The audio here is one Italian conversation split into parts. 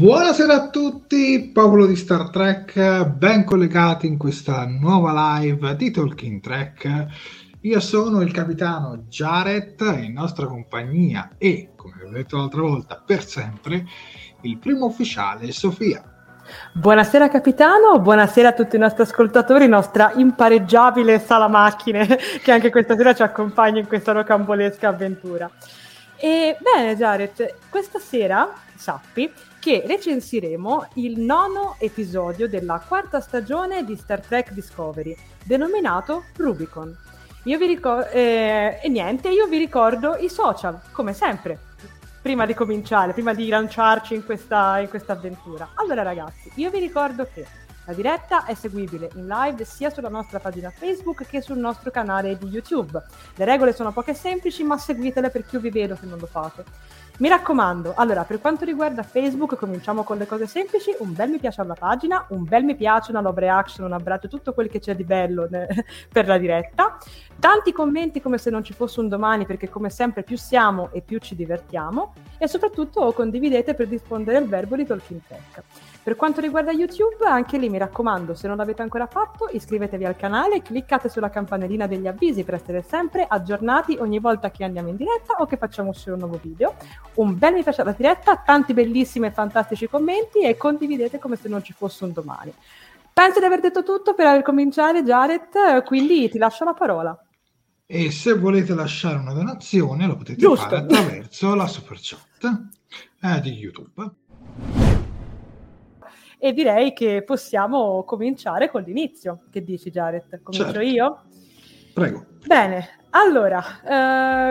Buonasera a tutti, popolo di Star Trek, ben collegati in questa nuova live di Talking Trek. Io sono il capitano Jared, in nostra compagnia e, come vi ho detto l'altra volta, per sempre, il primo ufficiale Sofia. Buonasera capitano, buonasera a tutti i nostri ascoltatori, nostra impareggiabile sala macchine che anche questa sera ci accompagna in questa rocambolesca avventura. E bene Jared, questa sera sappi che recensiremo il nono episodio della quarta stagione di Star Trek Discovery, denominato Rubicon. Ricordo, eh, e niente, io vi ricordo i social, come sempre, prima di cominciare, prima di lanciarci in questa, in questa avventura. Allora ragazzi, io vi ricordo che la diretta è seguibile in live sia sulla nostra pagina Facebook che sul nostro canale di YouTube. Le regole sono poche e semplici, ma seguitele perché io vi vedo se non lo fate. Mi raccomando, allora per quanto riguarda Facebook cominciamo con le cose semplici, un bel mi piace alla pagina, un bel mi piace, una love reaction, un abbraccio, tutto quel che c'è di bello ne- per la diretta, tanti commenti come se non ci fosse un domani perché come sempre più siamo e più ci divertiamo. E soprattutto condividete per diffondere il verbo di Talking Tech. Per quanto riguarda YouTube, anche lì mi raccomando, se non l'avete ancora fatto, iscrivetevi al canale e cliccate sulla campanellina degli avvisi per essere sempre aggiornati ogni volta che andiamo in diretta o che facciamo uscire un nuovo video. Un bel mi piace alla diretta, tanti bellissimi e fantastici commenti e condividete come se non ci fosse un domani. Penso di aver detto tutto per cominciare, Jared, quindi ti lascio la parola. E se volete lasciare una donazione lo potete Giusto. fare attraverso la super chat eh, di YouTube. E direi che possiamo cominciare con l'inizio. Che dici, Jared? Comincio Certo. io? Prego. Bene, allora,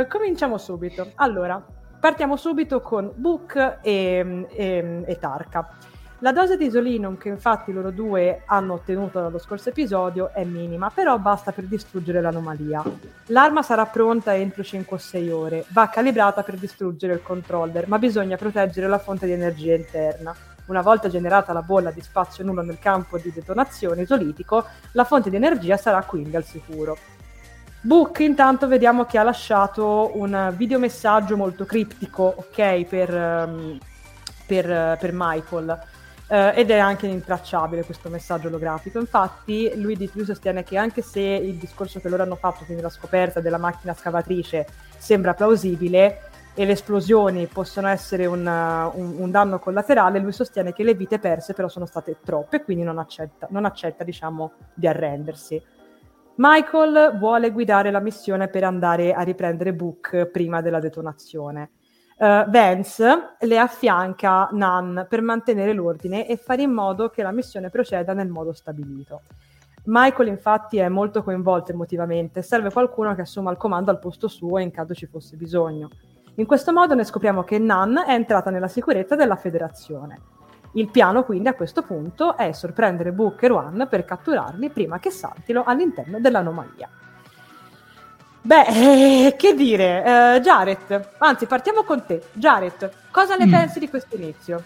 eh, cominciamo subito. Allora, partiamo subito con Book e, e- e Tarka. La dose di Isolinum che infatti loro due hanno ottenuto dallo scorso episodio è minima, però basta per distruggere l'anomalia. L'arma sarà pronta entro 5 o 6 ore, va calibrata per distruggere il controller, ma bisogna proteggere la fonte di energia interna. Una volta generata la bolla di spazio nullo nel campo di detonazione isolitico, la fonte di energia sarà quindi al sicuro. Book intanto vediamo che ha lasciato un videomessaggio molto criptico, ok, per, ehm, per, per Michael. Eh, ed è anche intracciabile questo messaggio olografico. Infatti, lui, di- lui sostiene che anche se il discorso che loro hanno fatto, quindi la scoperta della macchina scavatrice, sembra plausibile e le esplosioni possono essere un, uh, un- un danno collaterale, lui sostiene che le vite perse però sono state troppe e quindi non accetta, non accetta diciamo, di arrendersi. Michael vuole guidare la missione per andare a riprendere Book prima della detonazione. Eh, Vance le affianca Nan per mantenere l'ordine e fare in modo che la missione proceda nel modo stabilito. Michael infatti è molto coinvolto emotivamente, serve qualcuno che assuma il comando al posto suo in caso ci fosse bisogno. In questo modo ne scopriamo che Nan è entrata nella sicurezza della federazione. Il piano quindi a questo punto è sorprendere Book e Ruan per catturarli prima che saltino all'interno dell'anomalia. Beh, eh, che dire, uh, Jared, anzi partiamo con te. Jared, cosa ne mm. pensi di questo inizio?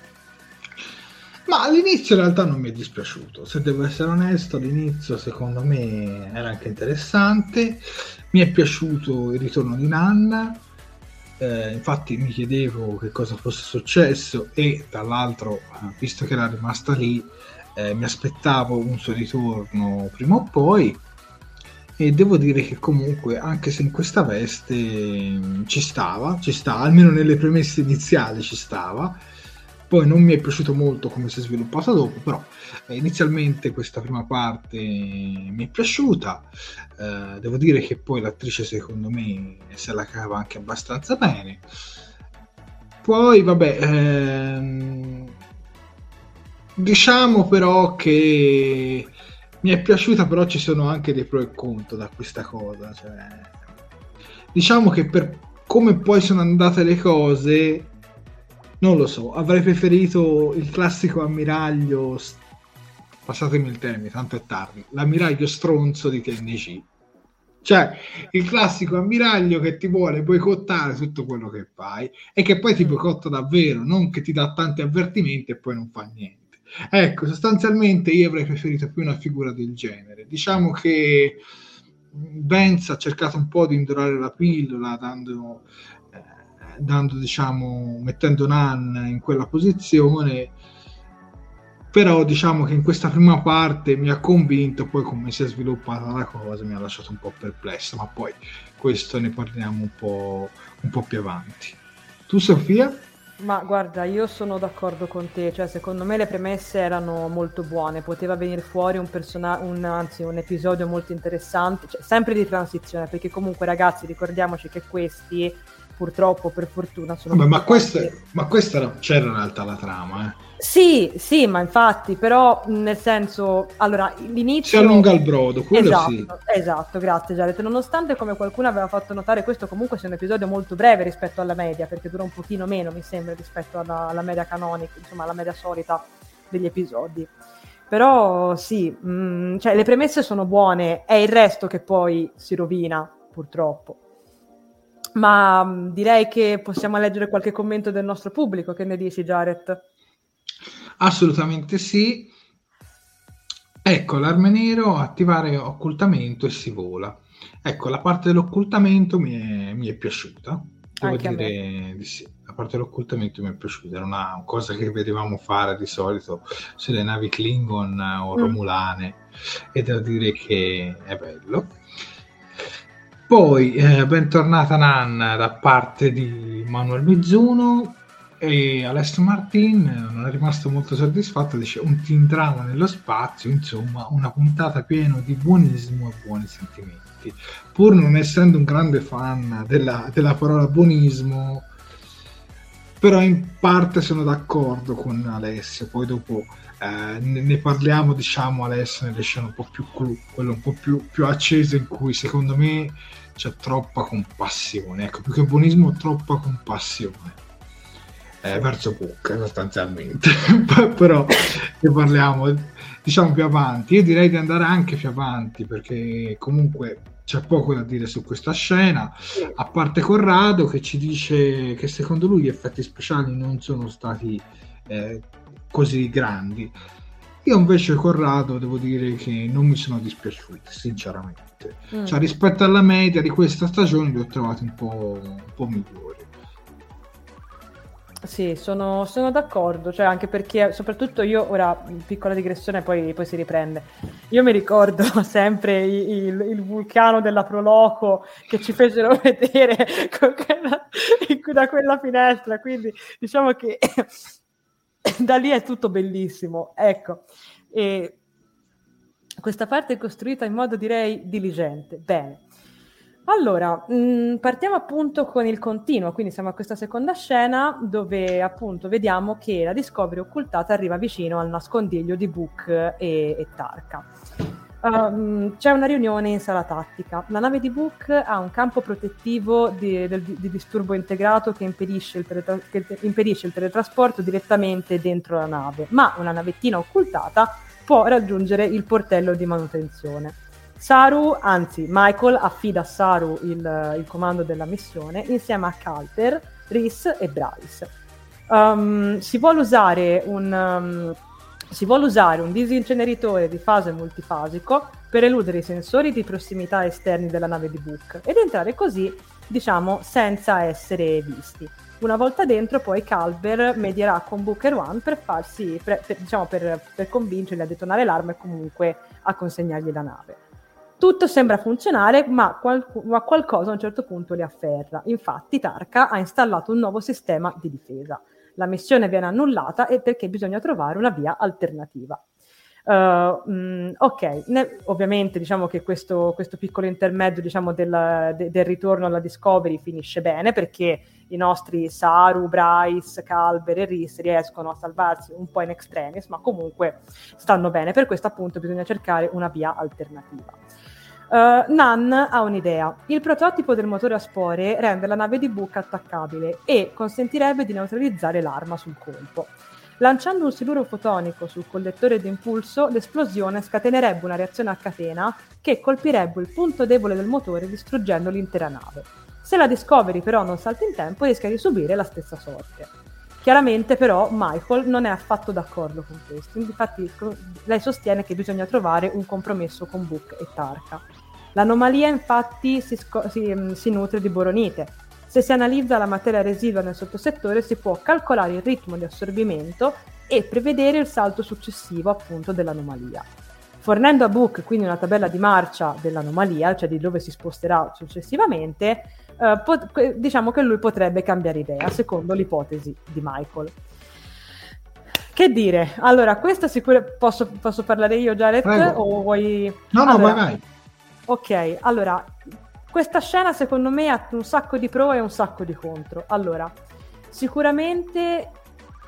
Ma all'inizio in realtà non mi è dispiaciuto, se devo essere onesto, all'inizio secondo me era anche interessante, mi è piaciuto il ritorno di Nanna, eh, infatti mi chiedevo che cosa fosse successo e tra l'altro, visto che era rimasta lì, eh, mi aspettavo un suo ritorno prima o poi e devo dire che comunque anche se in questa veste ci stava, ci sta, almeno nelle premesse iniziali ci stava poi non mi è piaciuto molto come si è sviluppato dopo, però eh, inizialmente questa prima parte mi è piaciuta. Eh, devo dire che poi l'attrice secondo me se la cava anche abbastanza bene. Poi vabbè, ehm, diciamo però che mi è piaciuta, però ci sono anche dei pro e contro da questa cosa. Cioè, diciamo che per come poi sono andate le cose non lo so, avrei preferito il classico ammiraglio, passatemi il termine, tanto è tardi, l'ammiraglio stronzo di KNG. Cioè, il classico ammiraglio che ti vuole boicottare tutto quello che fai e che poi ti mm. boicotta davvero, non che ti dà tanti avvertimenti e poi non fa niente. Ecco, sostanzialmente io avrei preferito più una figura del genere. Diciamo che Benz ha cercato un po' di indorare la pillola, dando dando, diciamo, mettendo Nan in quella posizione però diciamo che in questa prima parte mi ha convinto poi come si è sviluppata la cosa mi ha lasciato un po' perplesso ma poi questo ne parliamo un po', un po più avanti tu Sofia? Ma guarda, io sono d'accordo con te, cioè secondo me le premesse erano molto buone, poteva venire fuori un, persona- un, anzi, un episodio molto interessante, cioè, sempre di transizione, perché comunque ragazzi ricordiamoci che questi purtroppo, per fortuna. Sono Vabbè, ma, questa, ma questa c'era in realtà la trama, eh. Sì, sì, ma infatti, però nel senso, allora, l'inizio... Si allunga il brodo, quello esatto, sì. Esatto, grazie Jared. Nonostante, come qualcuno aveva fatto notare, questo comunque sia un episodio molto breve rispetto alla media, perché dura un pochino meno, mi sembra, rispetto alla, alla media canonica, insomma, alla media solita degli episodi. Però sì, mh, mm, cioè, le premesse sono buone, è il resto che poi si rovina, purtroppo ma mm, direi che possiamo leggere qualche commento del nostro pubblico. Che ne dici, Jared? Assolutamente sì. Ecco, l'arme nero, attivare occultamento e si vola. Ecco, la parte dell'occultamento mi è, mi è piaciuta. Devo Anche dire di sì. La parte dell'occultamento mi è piaciuta. Era una cosa che vedevamo fare di solito sulle navi Klingon o mm. Romulane. Mm. E devo dire che è bello. Poi, eh, bentornata Nan da parte di Manuel Mizzuno e Alessio Martin non è rimasto molto soddisfatto, dice un teen drama nello spazio, insomma una puntata piena di buonismo e buoni sentimenti. Pur non essendo un grande fan della, della parola buonismo, però in parte sono d'accordo con Alessio, poi dopo eh, ne, ne, parliamo diciamo Alessio nelle scene un po' più clou, quello un po' più, più acceso in cui secondo me c'è troppa compassione, ecco, più che buonismo, troppa compassione eh, verso Book sostanzialmente, però ne parliamo diciamo più avanti. Io direi di andare anche più avanti perché comunque c'è poco da dire su questa scena, a parte Corrado che ci dice che secondo lui gli effetti speciali non sono stati eh, così grandi. Io invece Corrado devo dire che non mi sono dispiaciuti, sinceramente. Mm. Cioè, rispetto alla media di questa stagione li ho trovati un po', un po migliori. Sì, sono, sono, d'accordo, cioè anche perché soprattutto io, ora piccola digressione poi, poi si riprende, io mi ricordo sempre il, il, vulcano della Proloco che ci fecero vedere quella, da quella finestra, quindi diciamo che da lì è tutto bellissimo. Ecco, e questa parte è costruita in modo direi diligente. Bene. Allora, mh, mm, partiamo appunto con il continuo, quindi siamo a questa seconda scena dove appunto vediamo che la Discovery occultata arriva vicino al nascondiglio di Book e, e Tarka. Um, c'è una riunione in sala tattica. La nave di Book ha un campo protettivo di, di, di disturbo integrato che impedisce, il teletra- che impedisce il teletrasporto direttamente dentro la nave, ma una navettina occultata può raggiungere il portello di manutenzione. Saru, anzi Michael, affida a Saru il, il comando della missione insieme a Calter, Rhys e Bryce. Um, si vuole usare un... Um, si vuole usare un disinceneritore di fase multifasico per eludere i sensori di prossimità esterni della nave di Book ed entrare così, diciamo, senza essere visti. Una volta dentro, poi Calver medierà con Booker One per farsi, per, per, diciamo, per, per convincerli a detonare l'arma e comunque a consegnargli la nave. Tutto sembra funzionare, ma, qual- ma, qualcosa a un certo punto li afferra. Infatti, Tarka ha installato un nuovo sistema di difesa la missione viene annullata e perché bisogna trovare una via alternativa. Uh, ok, ne, ovviamente diciamo che questo, questo piccolo intermezzo diciamo, del, de, del, ritorno alla Discovery finisce bene perché i nostri Saru, Bryce, Calver e Rhys riescono a salvarsi un po' in extremis, ma comunque stanno bene. Per questo appunto bisogna cercare una via alternativa. Uh, Nan ha un'idea. Il prototipo del motore a spore rende la nave di Book attaccabile e consentirebbe di neutralizzare l'arma sul colpo. Lanciando un siluro fotonico sul collettore d'impulso, l'esplosione scatenerebbe una reazione a catena che colpirebbe il punto debole del motore distruggendo l'intera nave. Se la Discovery però non salta in tempo rischia di subire la stessa sorte. Chiaramente però Michael non è affatto d'accordo con questo, infatti lei sostiene che bisogna trovare un compromesso con Book e Tarka. L'anomalia infatti si, sco- si, si nutre di boronite. Se si analizza la materia residua nel sottosettore si può calcolare il ritmo di assorbimento e prevedere il salto successivo appunto dell'anomalia. Fornendo a Book quindi una tabella di marcia dell'anomalia, cioè di dove si sposterà successivamente, eh, pot- diciamo che lui potrebbe cambiare idea, secondo l'ipotesi di Michael. Che dire? Allora, questa sicuramente posso, posso, parlare io, Jared? Prego. O vuoi... No, no, allora, vai, vai. Ok, allora, questa scena secondo me ha un sacco di pro e un sacco di contro. Allora, sicuramente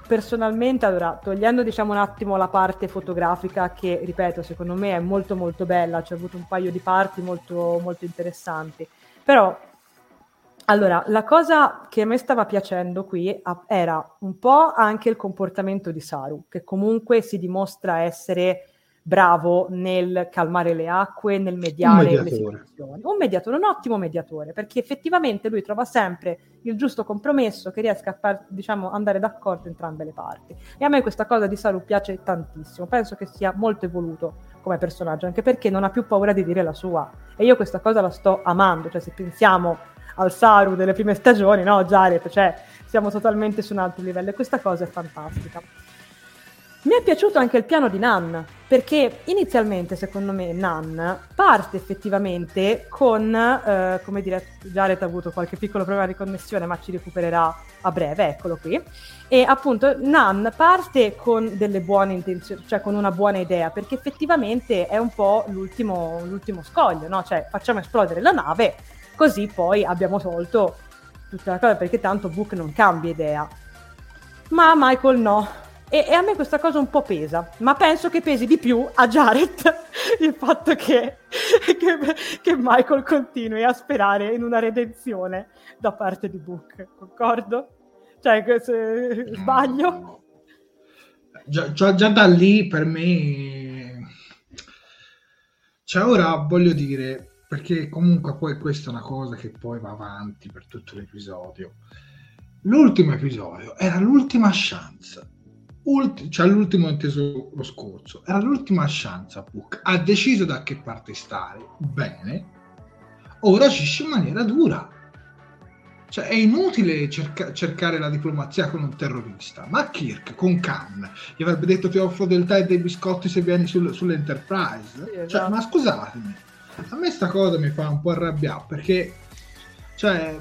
personalmente, allora, togliendo diciamo un attimo la parte fotografica che, ripeto, secondo me è molto molto bella, c'è avuto un paio di parti molto, molto interessanti, però allora, la cosa che a me stava piacendo qui era un po' anche il comportamento di Saru, che comunque si dimostra essere bravo nel calmare le acque, nel mediare le situazioni. Un mediatore, un ottimo mediatore, perché effettivamente lui trova sempre il giusto compromesso che riesca a far, diciamo, andare d'accordo entrambe le parti. E a me questa cosa di Saru piace tantissimo, penso che sia molto evoluto come personaggio, anche perché non ha più paura di dire la sua. E io questa cosa la sto amando, cioè se pensiamo al Saru delle prime stagioni, no, Jared, cioè siamo totalmente su un altro livello e questa cosa è fantastica. Mi è piaciuto anche il piano di Nan, perché inizialmente, secondo me, Nan parte effettivamente con, eh, come dire, Jared ha avuto qualche piccolo problema di connessione, ma ci recupererà a breve, eccolo qui. E appunto Nan parte con delle buone intenzioni, cioè con una buona idea, perché effettivamente è un po' l'ultimo, l'ultimo scoglio, no? Cioè facciamo esplodere la nave, così poi abbiamo tolto tutta la cosa, perché tanto Book non cambia idea. Ma Michael no, e, e, a me questa cosa un po' pesa, ma penso che pesi di più a Jared il fatto che, che, che, Michael continui a sperare in una redenzione da parte di Book, concordo? Cioè, se sbaglio? Già, già, già da lì per me... Cioè ora voglio dire, perché comunque poi questa è una cosa che poi va avanti per tutto l'episodio. L'ultimo episodio era l'ultima chance ulti- cioè l'ultimo inteso lo scorso, era l'ultima chance a Book, ha deciso da che parte stare, bene, ora agisce in maniera dura. Cioè, è inutile cerca- cercare la diplomazia con un terrorista, ma Kirk con Khan gli avrebbe detto ti offro del tè e dei biscotti se vieni sul- sull'Enterprise. Sì, cioè, esatto. ma scusatemi, a me sta cosa mi fa un po' arrabbiare perché, cioè,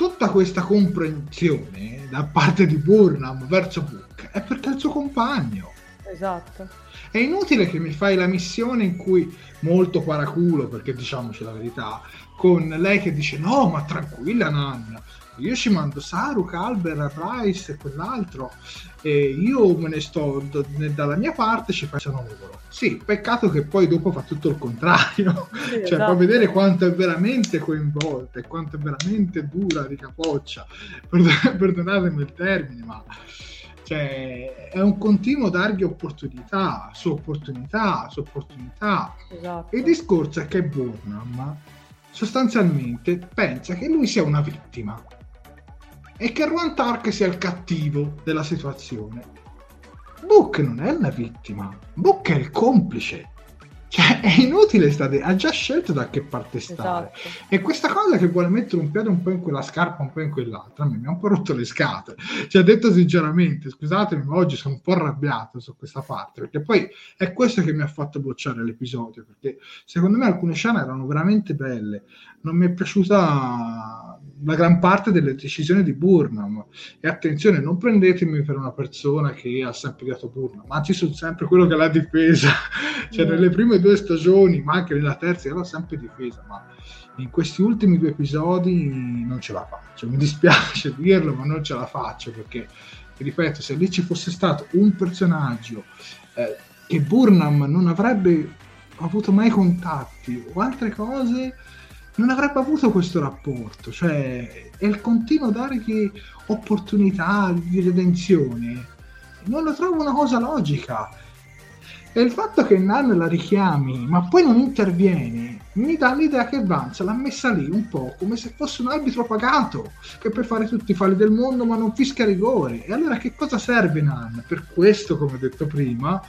tutta questa comprensione da parte di Burnham verso Book è perché è il suo compagno. Esatto. È inutile che mi fai la missione in cui molto paraculo, perché diciamoci la verità, con lei che dice no, ma tranquilla Nan, io ci mando Saru, Calber, Rice e quell'altro e io me ne sto d- dalla mia parte ci facciano loro sì, peccato che poi dopo fa tutto il contrario. Sì, cioè esatto. fa vedere quanto è veramente coinvolta e quanto è veramente dura di capoccia. Perdonatemi il termine ma cioè, è un continuo dargli opportunità su opportunità su opportunità. Esatto. il discorso è che Burnham sostanzialmente pensa che lui sia una vittima e che Ruan Tark sia il cattivo della situazione. Book non è una vittima, Book è il complice. Cioè, è inutile stare, ha già scelto da che parte stare. Esatto. E questa cosa che vuole mettere un piede un po' in quella scarpa, un po' in quell'altra, a me mi ha un po' rotto le scatole. Cioè, detto sinceramente, scusatemi, ma oggi sono un po' arrabbiato su questa parte, perché poi è questo che mi ha fatto bocciare l'episodio, perché secondo me alcune scene erano veramente belle. Non mi è piaciuta la gran parte delle decisioni di Burnham. E attenzione, non prendetemi per una persona che ha sempre dato Burnham, anzi sono sempre quello che l'ha difesa. cioè, mm. nelle prime due stagioni, ma anche nella terza, l'ho sempre difesa, ma in questi ultimi due episodi non ce la faccio. Mi dispiace dirlo, ma non ce la faccio perché, ripeto, se lì ci fosse stato un personaggio eh, che Burnham non avrebbe avuto mai contatti o altre cose non avrebbe avuto questo rapporto, cioè è il continuo dargli opportunità di redenzione. Non lo trovo una cosa logica. E il fatto che Nan la richiami, ma poi non interviene, mi dà l'idea che Vance l'ha messa lì un po' come se fosse un arbitro pagato, che per fare tutti i falli del mondo ma non fischia rigore. E allora che cosa serve Nan? Per questo, come ho detto prima,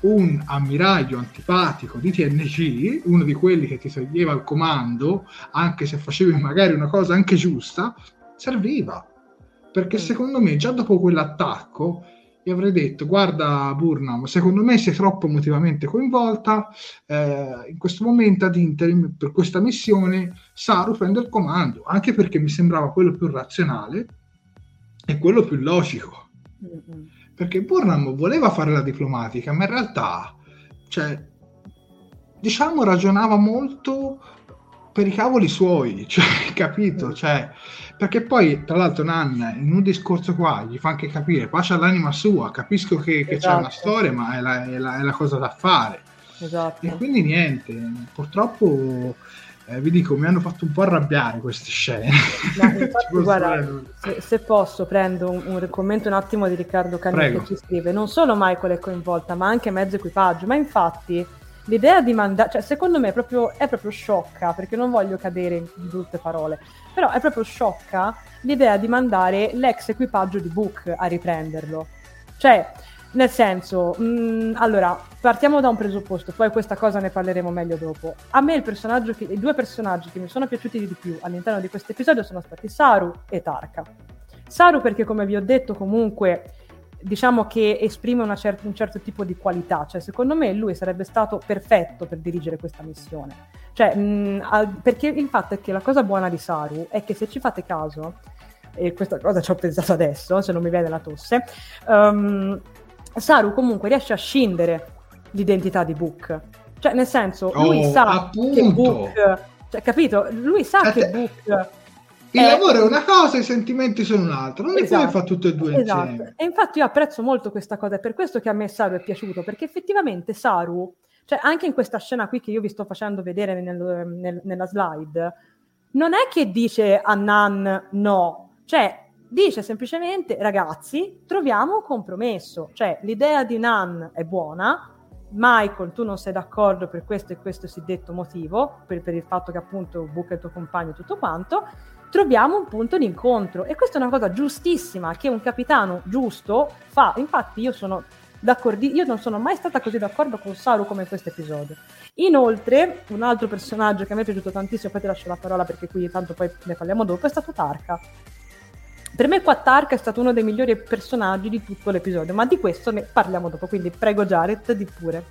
un ammiraglio antipatico di TNG, uno di quelli che ti toglieva il comando, anche se facevi magari una cosa anche giusta, serviva. Perché mm. secondo me già dopo quell'attacco gli avrei detto guarda Burnham, secondo me sei troppo emotivamente coinvolta, eh, in questo momento ad interim per questa missione Saru prende il comando, anche perché mi sembrava quello più razionale e quello più logico. Mm-hmm perché Burnham voleva fare la diplomatica, ma in realtà, cioè, diciamo, ragionava molto per i cavoli suoi, cioè, capito? Mm. Cioè, perché poi, tra l'altro, Nan in un discorso qua gli fa anche capire, pace all'anima sua, capisco che, che esatto. c'è una storia, ma è la, è, la, è la, cosa da fare. Esatto. E quindi niente, purtroppo eh, vi dico, mi hanno fatto un po' arrabbiare queste scene. infatti, guarda, se, se, posso prendo un, un, commento un attimo di Riccardo Canini che ci scrive, non solo Michael è coinvolta, ma anche mezzo equipaggio, ma infatti l'idea di mandare, cioè secondo me è proprio, è proprio sciocca, perché non voglio cadere in brutte parole, però è proprio sciocca l'idea di mandare l'ex equipaggio di Book a riprenderlo. Cioè, nel senso, mh, mm, allora, partiamo da un presupposto, poi questa cosa ne parleremo meglio dopo. A me che, i due personaggi che mi sono piaciuti di più all'interno di questo episodio sono stati Saru e Tarka. Saru perché, come vi ho detto, comunque diciamo che esprime cer- un certo tipo di qualità, cioè secondo me lui sarebbe stato perfetto per dirigere questa missione. Cioè, mh, mm, al- perché il fatto è che la cosa buona di Saru è che se ci fate caso, e questa cosa ci ho pensato adesso, se non mi viene la tosse, um, Saru comunque riesce a scindere l'identità di Book. Cioè, nel senso, lui oh, sa appunto. che Book... Cioè, capito? Lui sa a che. Book... Il è... lavoro è una cosa, i sentimenti sono un'altra, non esatto. li puoi fare tutte e due esatto. insieme. E infatti io apprezzo molto questa cosa, è per questo che a me Saru è piaciuto, perché effettivamente Saru, cioè anche in questa scena qui che io vi sto facendo vedere nel, nel, nella slide, non è che dice a Nan no, cioè dice semplicemente ragazzi troviamo un compromesso. Cioè l'idea di Nan è buona Michael tu non sei d'accordo per questo e questo si detto motivo per, per il fatto che appunto Book è il tuo compagno e tutto quanto troviamo un punto di incontro. E questa è una cosa giustissima che un capitano giusto fa. Infatti io sono d'accordo io non sono mai stata così d'accordo con Saru come in questo episodio. Inoltre un altro personaggio che a me è piaciuto tantissimo poi ti lascio la parola perché qui tanto poi ne parliamo dopo è stato Tarka per me Quattark è stato uno dei migliori personaggi di tutto l'episodio, ma di questo ne parliamo dopo, quindi prego Jared di pure.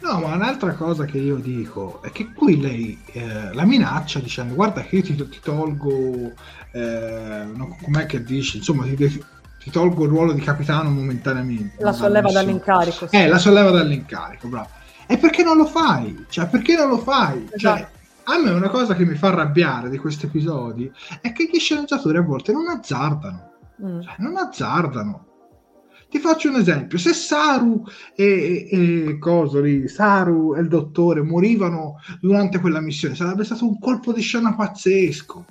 No, ma un'altra cosa che io dico è che qui lei eh, la minaccia dicendo guarda che io ti, ti tolgo, eh, no, com'è che dici, insomma ti, ti, tolgo il ruolo di capitano momentaneamente. La solleva dall'incarico. Sì. Eh, la solleva dall'incarico, bravo. E perché non lo fai? Cioè, perché non lo fai? Cioè, esatto. Cioè, a me una cosa che mi fa arrabbiare di questi episodi è che gli sceneggiatori a volte non azzardano. Mm. Cioè, non azzardano. Ti faccio un esempio: se Saru e, e, e Coso lì, Saru e il dottore morivano durante quella missione, sarebbe stato un colpo di scena pazzesco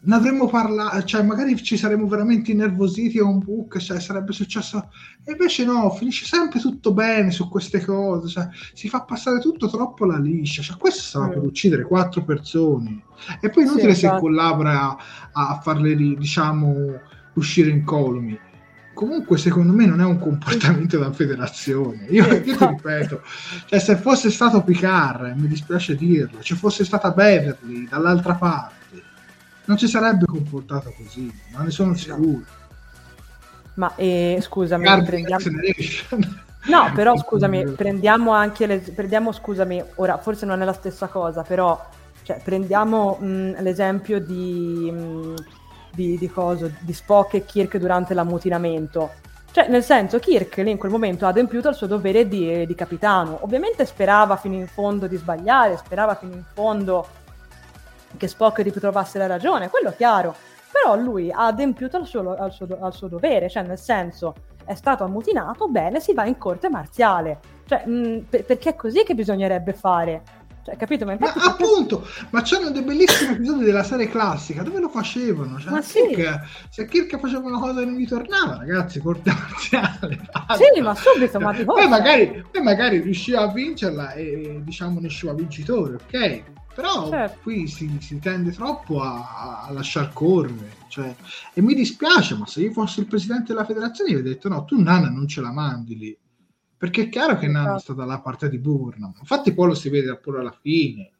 ne avremmo parlato, cioè magari ci saremmo veramente innervositi a un book, cioè sarebbe successo, e invece no, finisce sempre tutto bene su queste cose, cioè, si fa passare tutto troppo alla liscia, cioè questo stava mm. per uccidere quattro persone, e poi inutile sì, se esatto. collabora a, a farle, diciamo, uscire in columi. Comunque, secondo me, non è un comportamento da federazione. Io, io ti ripeto, cioè, se fosse stato Picard, mi dispiace dirlo, ci fosse stata Beverly dall'altra parte, non ci sarebbe comportato così, ma ne sono sicuro. Ma eh, scusami, prendiamo... No, però scusami, prendiamo anche le... prendiamo, scusami, ora forse non è la stessa cosa, però cioè, prendiamo mh, l'esempio di, mh, di, di, coso, di Spock e Kirk durante l'ammutinamento. Cioè, nel senso, Kirk lì in quel momento ha adempiuto il suo dovere di, di capitano. Ovviamente sperava fino in fondo di sbagliare, sperava fino in fondo che Spock ritrovasse la ragione, quello è chiaro, però lui ha adempiuto al suo, al, suo, al suo, dovere, cioè nel senso è stato ammutinato, bene, si va in corte marziale, cioè, mh, per, perché è così che bisognerebbe fare. Cioè, capito? Ma, ma appunto, ma c'erano dei bellissimi episodi della serie classica dove lo facevano. Cioè, ma Kirk, sì. Se Kirk faceva una cosa e non gli tornava, ragazzi, corte marziale. Sì, ma subito, ma ti poi magari, poi magari riusciva a vincerla e diciamo ne usciva vincitore, ok? Però certo. qui si, si, tende troppo a, a lasciar correre cioè, e mi dispiace ma se io fossi il presidente della federazione io avrei detto no tu Nana non ce la mandi lì. Perché è chiaro che Nana sta dalla parte di Burnham infatti poi lo si vede pure alla fine.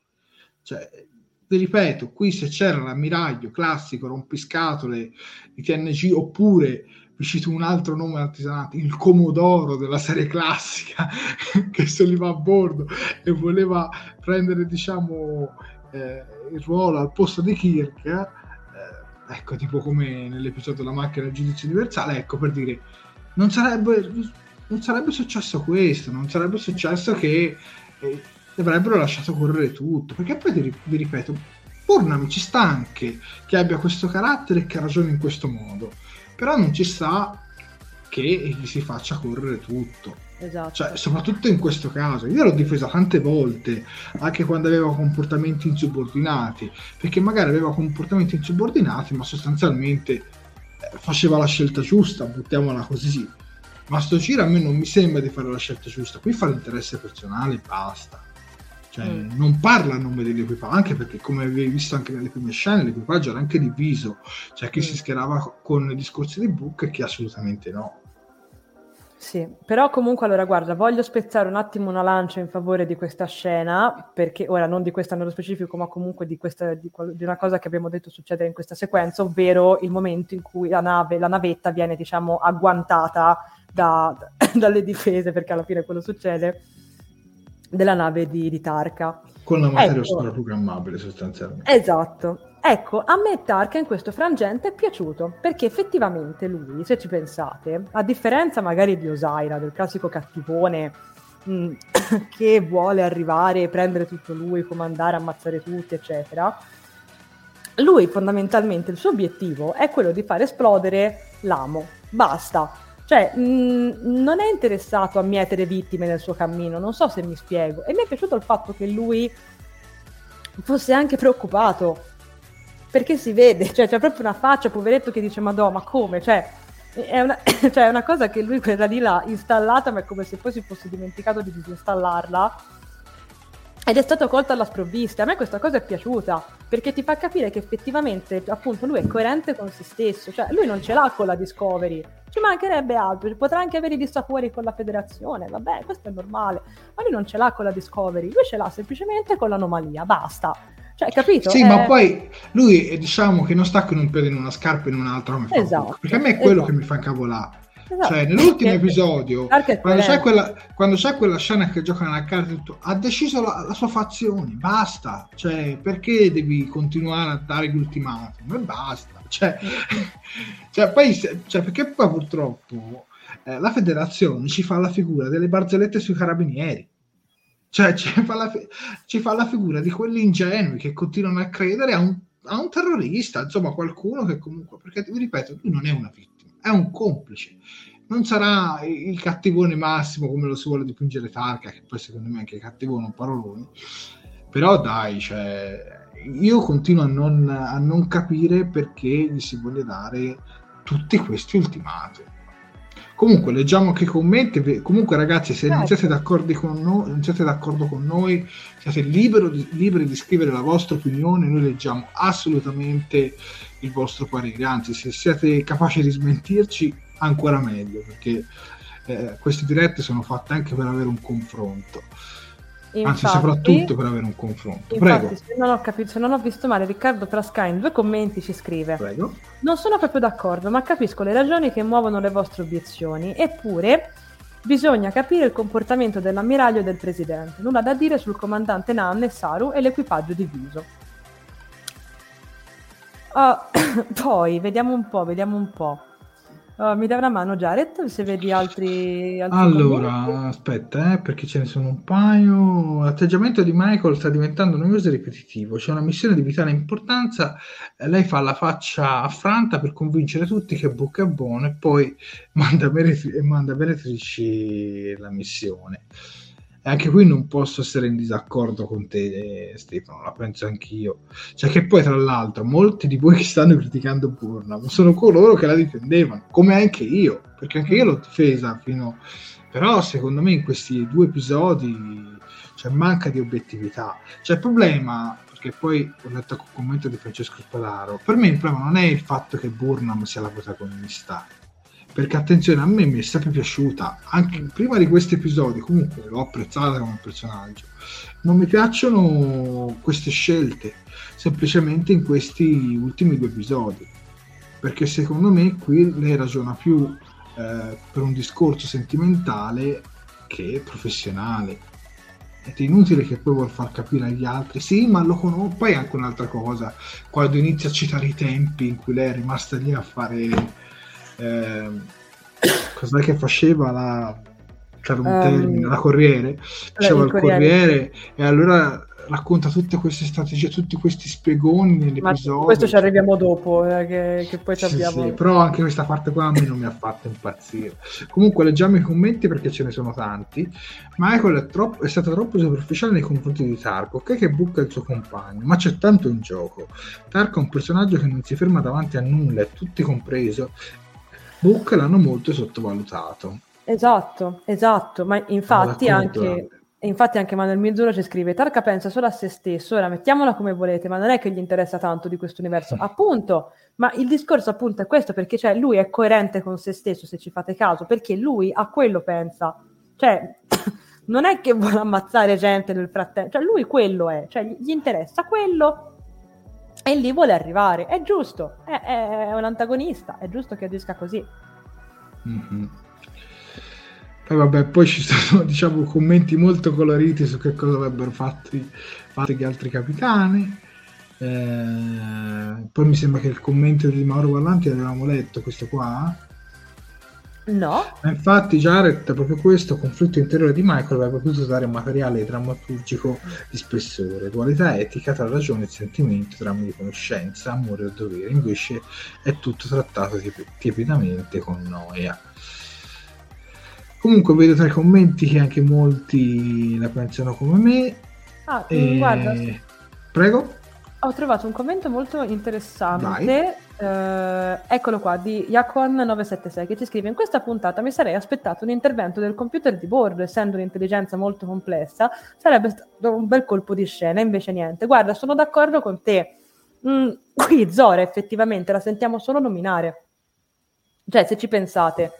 Cioè, vi ripeto qui se c'era l'ammiraglio classico rompiscatole di TNG oppure vi cito un altro nome artigianato, il Comodoro della serie classica, che saliva a bordo e voleva prendere, diciamo, eh, il ruolo al posto di Kirk, eh, ecco, tipo come nell'episodio La macchina del giudizio universale, ecco, per dire, non sarebbe, non sarebbe successo questo, non sarebbe successo che eh, avrebbero lasciato correre tutto, perché poi vi ripeto, Burnham ci sta anche che abbia questo carattere e che ragioni in questo modo però non ci sta che gli si faccia correre tutto. Esatto. Cioè, soprattutto in questo caso, io l'ho difesa tante volte, anche quando aveva comportamenti insubordinati, perché magari aveva comportamenti insubordinati, ma sostanzialmente eh, faceva la scelta giusta, buttiamola così. Ma sto giro a me non mi sembra di fare la scelta giusta, qui fa l'interesse personale e basta. Cioè, mm. non parla a nome dell'equipaggio, anche perché come avevi visto anche nelle prime scene, l'equipaggio era anche diviso, cioè chi mm. si schierava con i discorsi di Book e chi assolutamente no. Sì, però comunque allora guarda, voglio spezzare un attimo una lancia in favore di questa scena, perché ora non di questa nello specifico, ma comunque di, questa, di, di, una cosa che abbiamo detto succedere in questa sequenza, ovvero il momento in cui la nave, la navetta viene diciamo agguantata da, dalle difese, perché alla fine quello succede della nave di, di Tarka. Con la materia ecco. oscura programmabile sostanzialmente. Esatto. Ecco, a me Tarka in questo frangente è piaciuto, perché effettivamente lui, se ci pensate, a differenza magari di Osaira, del classico cattivone mh, mm, che vuole arrivare, prendere tutto lui, comandare, ammazzare tutti, eccetera, lui fondamentalmente il suo obiettivo è quello di far esplodere l'amo. Basta, cioè, mh, mm, non è interessato a mietere vittime nel suo cammino, non so se mi spiego. E mi è piaciuto il fatto che lui fosse anche preoccupato, perché si vede, cioè c'è proprio una faccia, poveretto, che dice, Madonna, ma come? Cioè, è una, cioè, è una cosa che lui quella di là installata, ma è come se poi si fosse dimenticato di disinstallarla ed è stato colto alla sprovvista. A me questa cosa è piaciuta perché ti fa capire che effettivamente, appunto, lui è coerente con se stesso, cioè lui non ce l'ha con la Discovery, ci mancherebbe altro, potrà anche avere i dissapori con la federazione, vabbè, questo è normale, ma lui non ce l'ha con la Discovery, lui ce l'ha semplicemente con l'anomalia, basta. Cioè, capito? Sì, è... ma poi lui diciamo che non sta con un piede in una scarpa e in un altro, esatto, perché a me è quello esatto. che mi fa incavolare Esatto. Cioè, nell'ultimo episodio, quando c'è, quella, quando c'è, quella, scena che giocano a carte, tutto, ha deciso la, la, sua fazione, basta. Cioè, perché devi continuare a dare gli ultimatum? E basta. Cioè, cioè, poi, cioè, perché poi purtroppo eh, la federazione ci fa la figura delle barzellette sui carabinieri. Cioè, ci fa, la, ci fa la figura di quelli ingenui che continuano a credere a un, a un terrorista, insomma, qualcuno che comunque, perché vi ripeto, lui non è una vittima, è un complice. Non sarà il cattivone massimo come lo si vuole dipingere Tarka, che poi secondo me anche cattivone un parolone. Però dai, cioè, io continuo a non, a non capire perché gli si voglia dare tutti questi ultimati Comunque, leggiamo anche i commenti. Comunque, ragazzi, se non siete d'accordo con noi, non siete d'accordo con noi, siete di, liberi di scrivere la vostra opinione. Noi leggiamo assolutamente il vostro parere. Anzi, se siete capaci di smentirci, ancora meglio, perché eh, queste dirette sono fatte anche per avere un confronto. Infatti, Anzi, soprattutto per avere un confronto. Infatti, Prego. Se non, ho capito, se non ho visto male, Riccardo Frasca in due commenti ci scrive: Prego. Non sono proprio d'accordo, ma capisco le ragioni che muovono le vostre obiezioni. Eppure, bisogna capire il comportamento dell'ammiraglio e del presidente. Nulla da dire sul comandante Nan e Saru e l'equipaggio diviso. Uh, poi, vediamo un po', vediamo un po'. Oh, mi dai una mano Jared se vedi altri, altri allora commenti? aspetta eh, perché ce ne sono un paio l'atteggiamento di Michael sta diventando noioso e ripetitivo c'è una missione di vitale importanza lei fa la faccia affranta per convincere tutti che Book è buono e poi manda, benefici, manda benefici la missione anche qui non posso essere in disaccordo con te, Stefano, la penso anch'io. Cioè che poi, tra l'altro, molti di voi che stanno criticando Burnham sono coloro che la difendevano, come anche io, perché anche io l'ho difesa fino... Però secondo me in questi due episodi c'è manca di obiettività. Cioè il problema, perché poi ho letto il commento di Francesco Spadaro, per me il problema non è il fatto che Burnham sia la protagonista, perché attenzione a me mi è sempre piaciuta. Anche prima di questi episodi comunque l'ho apprezzata come personaggio. Non mi piacciono queste scelte semplicemente in questi ultimi due episodi perché secondo me qui lei ragiona più eh, per un discorso sentimentale che professionale. È inutile che poi vuol far capire agli altri. Sì ma lo conosco poi anche un'altra cosa. Quando inizia a citare i tempi in cui lei è rimasta lì a fare eh, cos'è che faceva la c'era un um, termine, la Corriere, diceva il Corriere. Corriere e allora racconta tutte queste strategie, tutti questi spiegoni nell'episodio. Ma questo ci arriviamo dopo, eh, che, che, poi ci sì, abbiamo... Sì, però anche questa parte qua a me non mi ha fatto impazzire. Comunque leggiamo i commenti perché ce ne sono tanti. Michael è, troppo, è stato troppo superficiale nei confronti di Tarko, ok che buca il suo compagno, ma c'è tanto in gioco. Tarko è un personaggio che non si ferma davanti a nulla, è tutti compreso, Book l'hanno molto sottovalutato. Esatto, esatto, ma infatti anche, infatti anche Manuel Mizzuro ci scrive Tarka pensa solo a se stesso, ora mettiamola come volete, ma non è che gli interessa tanto di questo universo, appunto, ma il discorso appunto è questo, perché cioè, lui è coerente con se stesso, se ci fate caso, perché lui a quello pensa, cioè non è che vuole ammazzare gente nel frattempo, cioè lui quello è, cioè gli interessa quello e lì vuole arrivare. È giusto, è, è un antagonista, è giusto che agisca così. Mm-hmm. Poi vabbè, poi ci sono diciamo commenti molto coloriti su che cosa avrebbero fatto, fatto gli altri capitani. Eh, poi mi sembra che il commento di Mauro Vallanti l'avevamo letto, questo qua No. Infatti Jared, proprio questo conflitto interiore di Michael avrebbe potuto dare un materiale drammaturgico di spessore, dualità etica tra ragione e sentimento, dramma di conoscenza, amore e dovere. Invece è tutto trattato tiepidamente con noia. Comunque vedo tra i commenti che anche molti la pensano come me. Ah, e... guarda. Prego. Ho trovato un commento molto interessante, eh, eccolo qua, di Yakon976 che ci scrive in questa puntata mi sarei aspettato un intervento del computer di bordo, essendo un'intelligenza molto complessa, sarebbe stato un bel colpo di scena, invece niente. Guarda, sono d'accordo con te. Mm, qui Zora effettivamente la sentiamo solo nominare. Cioè, se ci pensate,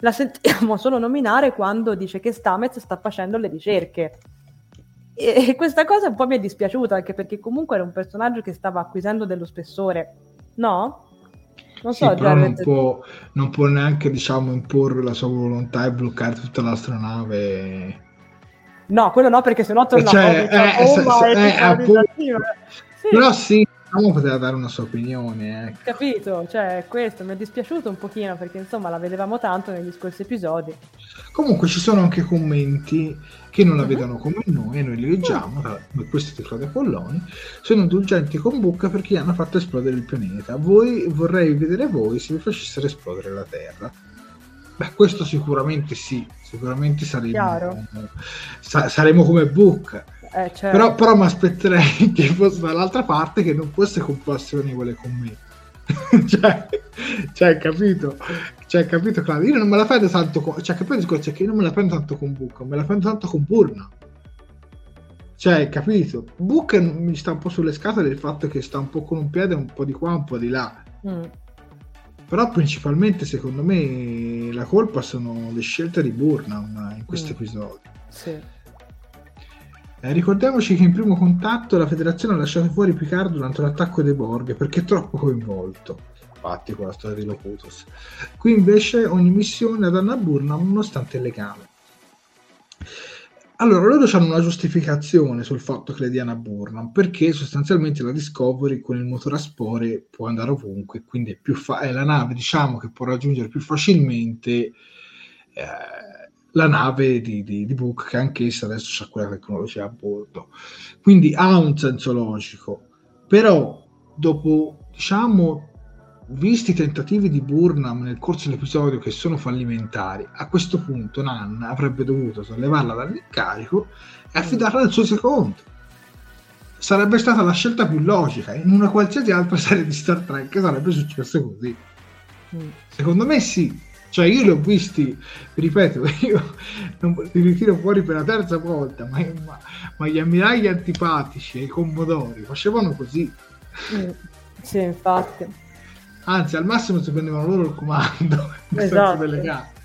la sentiamo solo nominare quando dice che Stamez sta facendo le ricerche e questa cosa un po' mi è dispiaciuta, anche perché comunque era un personaggio che stava acquisendo dello spessore, no? Non so, sì, non può, non può, neanche diciamo, imporre la sua volontà e bloccare tutta l'astronave. No, quello no, perché sennò torna cioè, a eh, bomba eh, eh, appunto... sì. Però sì, uno poteva dare una sua opinione. Ecco. Capito? Cioè, questo mi è dispiaciuto un pochino perché insomma la vedevamo tanto negli scorsi episodi. Comunque ci sono anche commenti che non la vedono come noi e noi li leggiamo, uh-huh. questo è Claudia Polloni, sono indulgenti con Bucca perché hanno fatto esplodere il pianeta. Voi vorrei vedere voi se vi facessero esplodere la Terra. Beh, questo sicuramente sì, sicuramente saremo, sa- saremo come Book. Eh, certo. però, però mi aspetterei che fosse dall'altra parte che non fosse compassionevole con me. cioè, cioè, capito? Cioè, capito, Claudio? Io non me la prendo tanto con... Cioè, capito discorso? che io non me la prendo tanto con Book, me la prendo tanto con Burna. Cioè, capito? Book mi sta un po' sulle scatole il fatto che sta un po' con un piede un po' di qua, un po' di là. Mm però principalmente secondo me la colpa sono le scelte di Burnham in questo mm. episodio. Sì. Eh, ricordiamoci che in primo contatto la federazione ha lasciato fuori Picard durante l'attacco dei Borg perché è troppo coinvolto. Infatti, con la storia di Locutus. Qui invece ogni missione ad Anna Burnham nonostante il legame. Allora, loro hanno una giustificazione sul fatto che le diano a Burnham, perché sostanzialmente la Discovery con il motore a spore può andare ovunque, quindi è, fa- è la nave diciamo, che può raggiungere più facilmente eh, la nave di, di, di Book, che anch'essa adesso ha quella tecnologia a bordo. Quindi ha un senso logico, però dopo diciamo visti i tentativi di Burnham nel corso dell'episodio che sono fallimentari, a questo punto Nan avrebbe dovuto sollevarla dall'incarico e affidarla al suo secondo. Sarebbe stata la scelta più logica. In una qualsiasi altra serie di Star Trek sarebbe successo così. Mm. Secondo me sì. Cioè io li ho visti, ripeto, io non li ritiro fuori per la terza volta, ma, ma, ma gli ammiragli antipatici e i commodori facevano così. Mm. Sì, infatti anzi al massimo si prendevano loro il comando esatto. delle gare.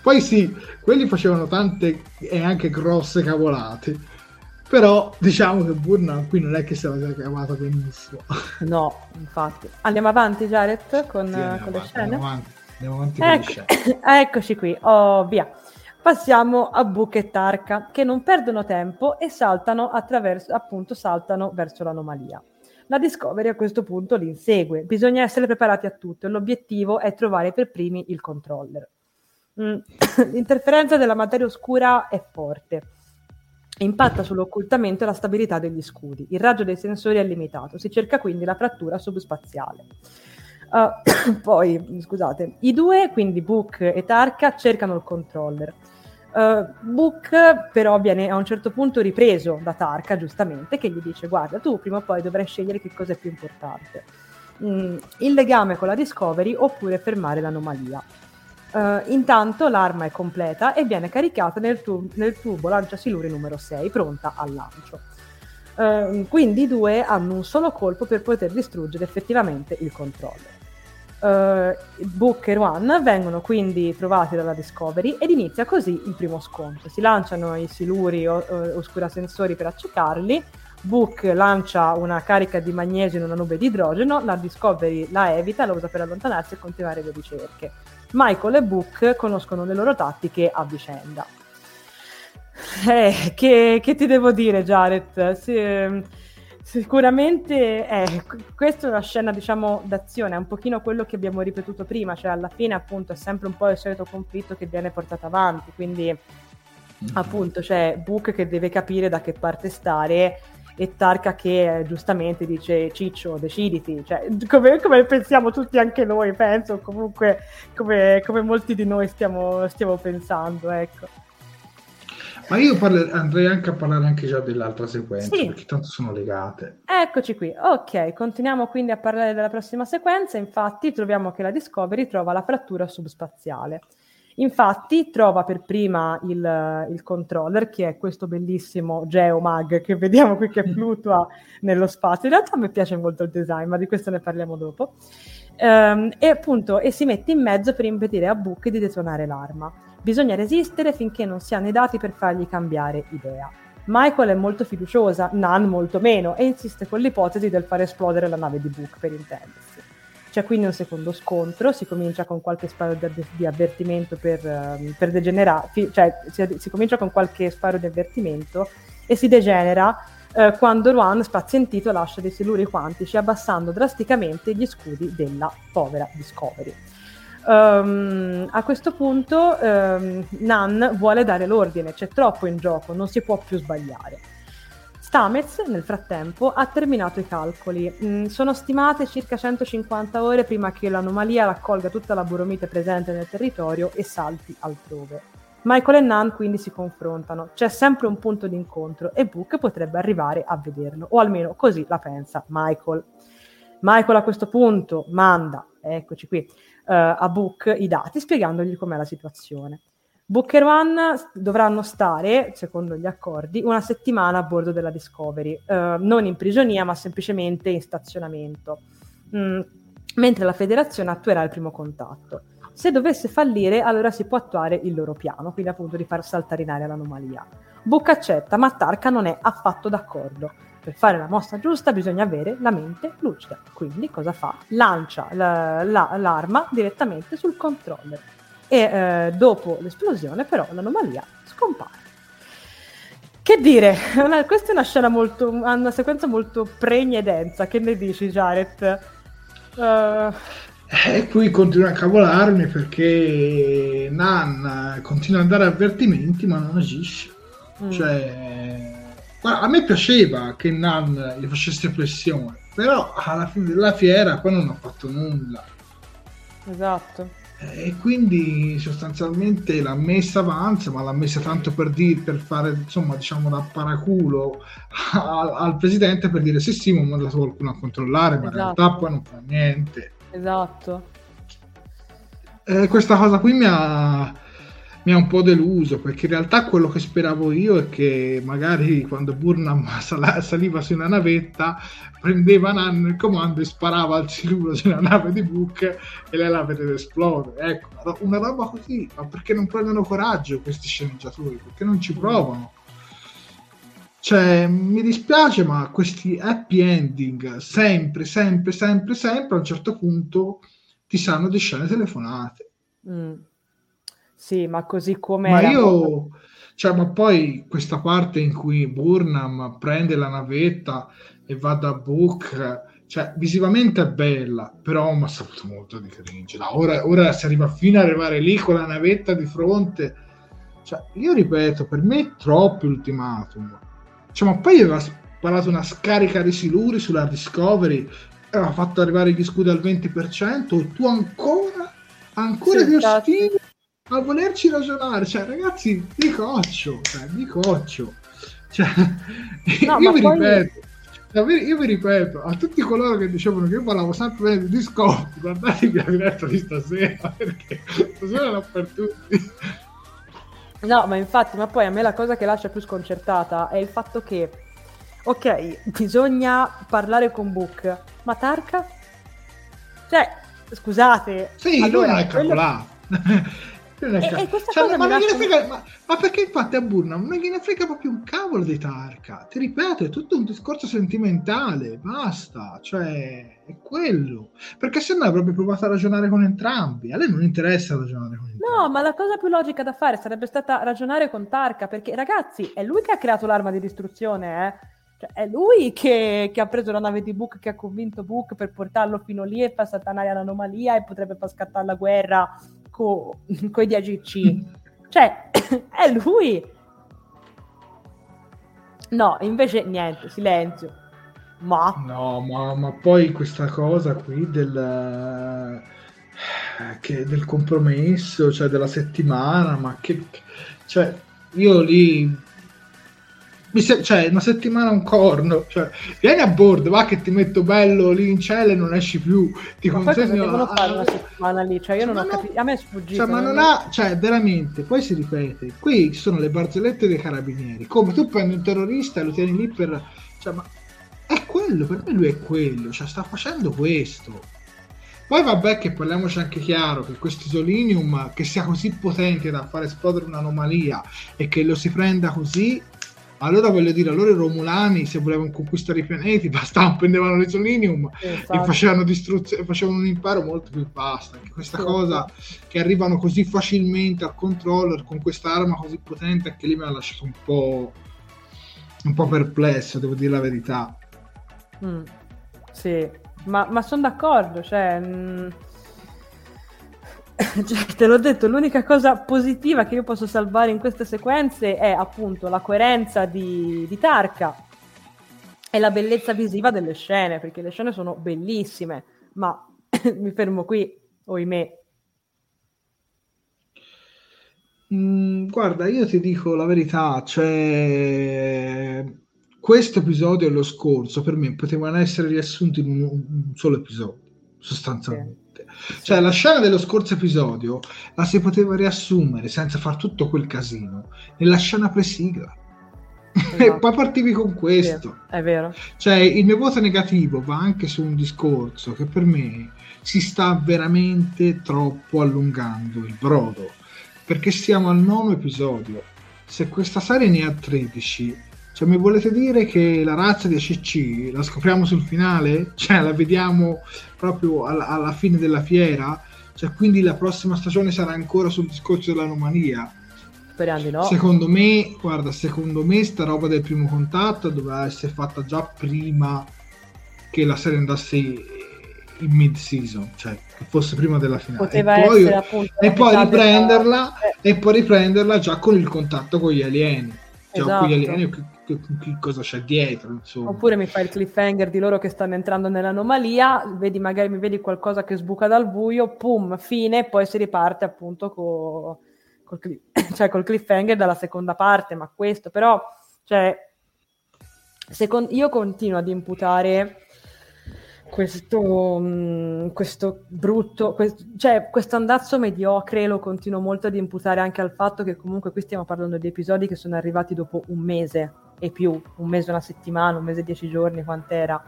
Poi sì, quelli facevano tante e anche grosse cavolate, però diciamo che Burna qui non è che se la sia cavata benissimo. No, infatti. Andiamo avanti Jared con, sì, con avanti, le scene? Andiamo avanti, andiamo avanti Ecco, eccoci qui, oh, via. Passiamo a Book e Tarka che non perdono tempo e saltano attraverso, appunto, saltano verso l'anomalia. La Discovery a questo punto li insegue. Bisogna essere preparati a tutto e l'obiettivo è trovare per primi il controller. Mm. L'interferenza della materia oscura è forte. Impatta sull'occultamento e la stabilità degli scudi. Il raggio dei sensori è limitato. Si cerca quindi la frattura subspaziale. Uh, poi, scusate, i due, quindi Book e Tarka, cercano il controller. Uh, Book però viene a un certo punto ripreso da Tarka, giustamente, che gli dice guarda, tu prima o poi dovrai scegliere che cosa è più importante. Mm, il legame con la Discovery oppure fermare l'anomalia. Uh, intanto l'arma è completa e viene caricata nel, tu- nel tubo lanciasiluri numero 6, pronta al lancio. Uh, quindi i due hanno un solo colpo per poter distruggere effettivamente il controller uh, Book e One vengono quindi trovati dalla Discovery ed inizia così il primo scontro. Si lanciano i siluri o, o, oscurasensori per accecarli, Book lancia una carica di magnesio in una nube di idrogeno, la Discovery la evita, la usa per allontanarsi e continuare le ricerche. Michael e Book conoscono le loro tattiche a vicenda. Eh, che, che ti devo dire, Jared? Sì, Sicuramente eh, questa è una scena, diciamo, d'azione, è un pochino quello che abbiamo ripetuto prima, cioè alla fine appunto è sempre un po' il solito conflitto che viene portato avanti, quindi mm-hmm. appunto c'è Book che deve capire da che parte stare e Tarka che eh, giustamente dice Ciccio deciditi, cioè come, come, pensiamo tutti anche noi, penso comunque come, come molti di noi stiamo, stiamo pensando, ecco. Ma io parler- andrei anche a parlare anche già dell'altra sequenza, sì. perché tanto sono legate. Eccoci qui, ok, continuiamo quindi a parlare della prossima sequenza, infatti troviamo che la Discovery trova la frattura subspaziale. Infatti trova per prima il, il, controller, che è questo bellissimo Geomag che vediamo qui che fluttua nello spazio. In realtà a me piace molto il design, ma di questo ne parliamo dopo. Um, e appunto e si mette in mezzo per impedire a Book di detonare l'arma. Bisogna resistere finché non si hanno i dati per fargli cambiare idea. Michael è molto fiduciosa, Nan molto meno, e insiste con l'ipotesi del far esplodere la nave di Book per intendersi. C'è quindi un secondo scontro, si comincia con qualche sparo di, di avvertimento per, uh, per degenerare, cioè si, si, comincia con qualche sparo di avvertimento e si degenera eh, quando Ruan, spazientito, lascia dei siluri quantici, abbassando drasticamente gli scudi della povera Discovery. Um, a questo punto um, Nan vuole dare l'ordine, c'è troppo in gioco, non si può più sbagliare. Stamez, nel frattempo, ha terminato i calcoli. Mm, sono stimate circa 150 ore prima che l'anomalia raccolga tutta la boromite presente nel territorio e salti altrove. Michael e Nan quindi si confrontano, c'è sempre un punto di incontro e Book potrebbe arrivare a vederlo, o almeno così la pensa Michael. Michael a questo punto manda, eccoci qui, uh, a Book i dati spiegandogli com'è la situazione. Book e One dovranno stare, secondo gli accordi, una settimana a bordo della Discovery, uh, non in prigionia ma semplicemente in stazionamento, mm, mentre la federazione attuerà il primo contatto. Se dovesse fallire, allora si può attuare il loro piano, quindi appunto di far saltare in aria l'anomalia. Book accetta, ma Tarka non è affatto d'accordo per fare la mossa giusta bisogna avere la mente lucida. Quindi cosa fa? Lancia la, la, l'arma direttamente sul controller e eh, dopo l'esplosione però l'anomalia scompare. Che dire, una, questa è una scena molto, una sequenza molto pregna e densa, che ne dici Jared? Uh... E qui continua a cavolarmi perché Nan continua a dare avvertimenti ma non agisce. Mm. Cioè, Guarda, a me piaceva che Nan gli facesse pressione, però alla fine della fiera poi non ha fatto nulla. Esatto. E quindi sostanzialmente l'ha messa avanza, ma l'ha messa tanto per, dire, per fare, insomma, diciamo da paraculo al, al presidente per dire sì sì, ma manda qualcuno a controllare, ma esatto. in realtà poi non fa niente. Esatto. Eh, questa cosa qui mi ha, mi ha un po' deluso perché in realtà quello che speravo io è che magari quando Burnham sal- saliva su una navetta prendeva Nan il comando e sparava al siluro sulla nave di Book e lei la vedeva esplodere. Ecco una roba così ma perché non prendono coraggio questi sceneggiatori? Perché non ci provano cioè mi dispiace ma questi happy ending sempre sempre sempre sempre a un certo punto ti sanno di scene telefonate mm. Sì, ma così come... Ma io... Cioè, ma poi questa parte in cui Burnham prende la navetta e va da Book, cioè visivamente è bella, però mi ha saputo molto di cringe. No, ora, ora, si arriva fino ad arrivare lì con la navetta di fronte. Cioè, io ripeto, per me è troppo ultimatum. Cioè, ma poi aveva sparato una scarica di siluri sulla Discovery, aveva fatto arrivare gli scudi al 20%, e tu ancora, ancora sì, ti ostini a volerci ragionare, cioè ragazzi, di coccio, cioè, di coccio. Cioè, no, io vi poi... ripeto, io vi ripeto a tutti coloro che dicevano che io parlavo sempre bene di Discord, guardatevi la diretta di stasera, perché stasera l'ho per tutti. No, ma infatti, ma poi a me la cosa che lascia più sconcertata è il fatto che, ok, bisogna parlare con Book, ma Tarka? Cioè, scusate. Sì, allora, non è calcolato. Quello... E, e cioè, ma, lascia... frega, ma, ma, perché infatti a Burnham non gliene frega proprio un cavolo di Tarka? Ti ripeto, è tutto un discorso sentimentale, basta, cioè è quello. Perché se no avrebbe provato a ragionare con entrambi. A lei non interessa ragionare con entrambi. No, ma la cosa più logica da fare sarebbe stata ragionare con Tarka, perché ragazzi, è lui che ha creato l'arma di distruzione, eh? Cioè, è lui che, che, ha preso la nave di Book, che ha convinto Book per portarlo fino lì e far saltare l'anomalia e potrebbe far scattare la guerra con i DAGC. cioè, è lui. No, invece niente, silenzio. Ma... No, ma, ma poi questa cosa qui del, che, del compromesso, cioè della settimana, ma che... Cioè, io lì se- cioè una settimana un corno cioè, vieni a bordo va che ti metto bello lì in cielo e non esci più. Ti ma consegno devono fare una settimana lì? Cioè io non ho capito a me è sfuggito cioè, ma non ha cioè veramente poi si ripete. Qui ci sono le barzellette dei carabinieri. Come tu prendi un terrorista e lo tieni lì per cioè ma è quello per me lui è quello cioè sta facendo questo. Poi vabbè che parliamoci anche chiaro che questo isolinium che sia così potente da far esplodere un'anomalia e che lo si prenda così allora voglio dire, allora i Romulani, se volevano conquistare i pianeti, bastavano, prendevano l'Isolinium esatto. e facevano, distruzione, facevano un impero molto più vasto. Anche questa sì. cosa che arrivano così facilmente al controller con questa arma così potente, anche lì mi ha lasciato un po', un po' perplesso, devo dire la verità. Mm, sì, ma, ma sono d'accordo, cioè, mh, mm, cioè, te l'ho detto, l'unica cosa positiva che io posso salvare in queste sequenze è appunto la coerenza di, di Tarka e la bellezza visiva delle scene, perché le scene sono bellissime, ma mi fermo qui, oimè. Mm, guarda, io ti dico la verità, cioè questo episodio e lo scorso per me potevano essere riassunti in un, un solo episodio, sostanzialmente. Sì. Cioè, la scena dello scorso episodio la si poteva riassumere senza far tutto quel casino nella scena presigla. Esatto. e poi partivi con questo. È vero. Cioè, il mio voto negativo va anche su un discorso che per me si sta veramente troppo allungando il brodo. Perché siamo al nono episodio. Se questa serie ne ha 13, cioè, mi volete dire che la razza di ACC la scopriamo sul finale? Cioè, la vediamo proprio alla, alla fine della fiera? Cioè, quindi la prossima stagione sarà ancora sul discorso dell'anomalia? Speriamo di no. Secondo me, guarda, secondo me sta roba del primo contatto doveva essere fatta già prima che la serie andasse in mid season, cioè che fosse prima della finale. Poteva e poi, appunto, e poi riprenderla eh. e poi riprenderla già con il contatto con gli alieni. Cioè, esatto. con gli alieni che, che, cosa c'è dietro. Insomma. Oppure mi fai il cliffhanger di loro che stanno entrando nell'anomalia, vedi magari mi vedi qualcosa che sbuca dal buio, pum, fine, poi si riparte appunto co, col, cioè, col cliffhanger dalla seconda parte, ma questo però, cioè, secondo, io continuo ad imputare questo, mm, questo brutto, quest, cioè questo andazzo mediocre lo continuo molto ad imputare anche al fatto che comunque qui stiamo parlando di episodi che sono arrivati dopo un mese e più, un mese, una settimana, un mese dieci giorni, quant'era.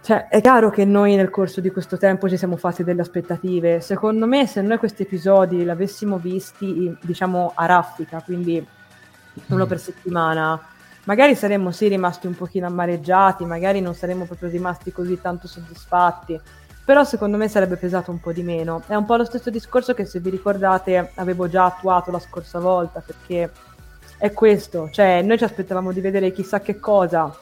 Cioè, è chiaro che noi nel corso di questo tempo ci siamo fatti delle aspettative. Secondo me, se noi questi episodi l'avessimo visti, diciamo, a raffica, quindi uno per settimana, magari saremmo sì rimasti un pochino amareggiati, magari non saremmo proprio rimasti così tanto soddisfatti, però secondo me sarebbe pesato un po' di meno. È un po' lo stesso discorso che se vi ricordate avevo già attuato la scorsa volta, perché è questo, cioè noi ci aspettavamo di vedere chissà che cosa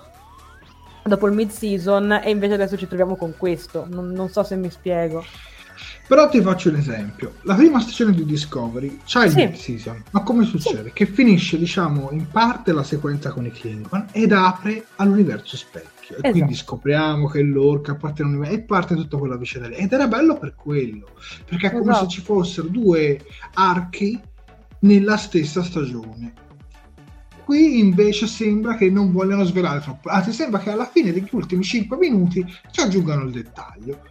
dopo il mid season e invece adesso ci troviamo con questo, non, non so se mi spiego. Però ti faccio un esempio. La prima stagione di Discovery c'ha il sì. mid-season, ma come succede? Sì. Che finisce, diciamo, in parte la sequenza con i Klingon ed apre all'universo specchio. E esatto. quindi scopriamo che l'orca parte all'universo e parte tutta quella vicenda. Ed era bello per quello, perché è come esatto. se ci fossero due archi nella stessa stagione. Qui invece sembra che non vogliano svelare troppo, anzi sembra che alla fine degli ultimi 5 minuti ci aggiungano il dettaglio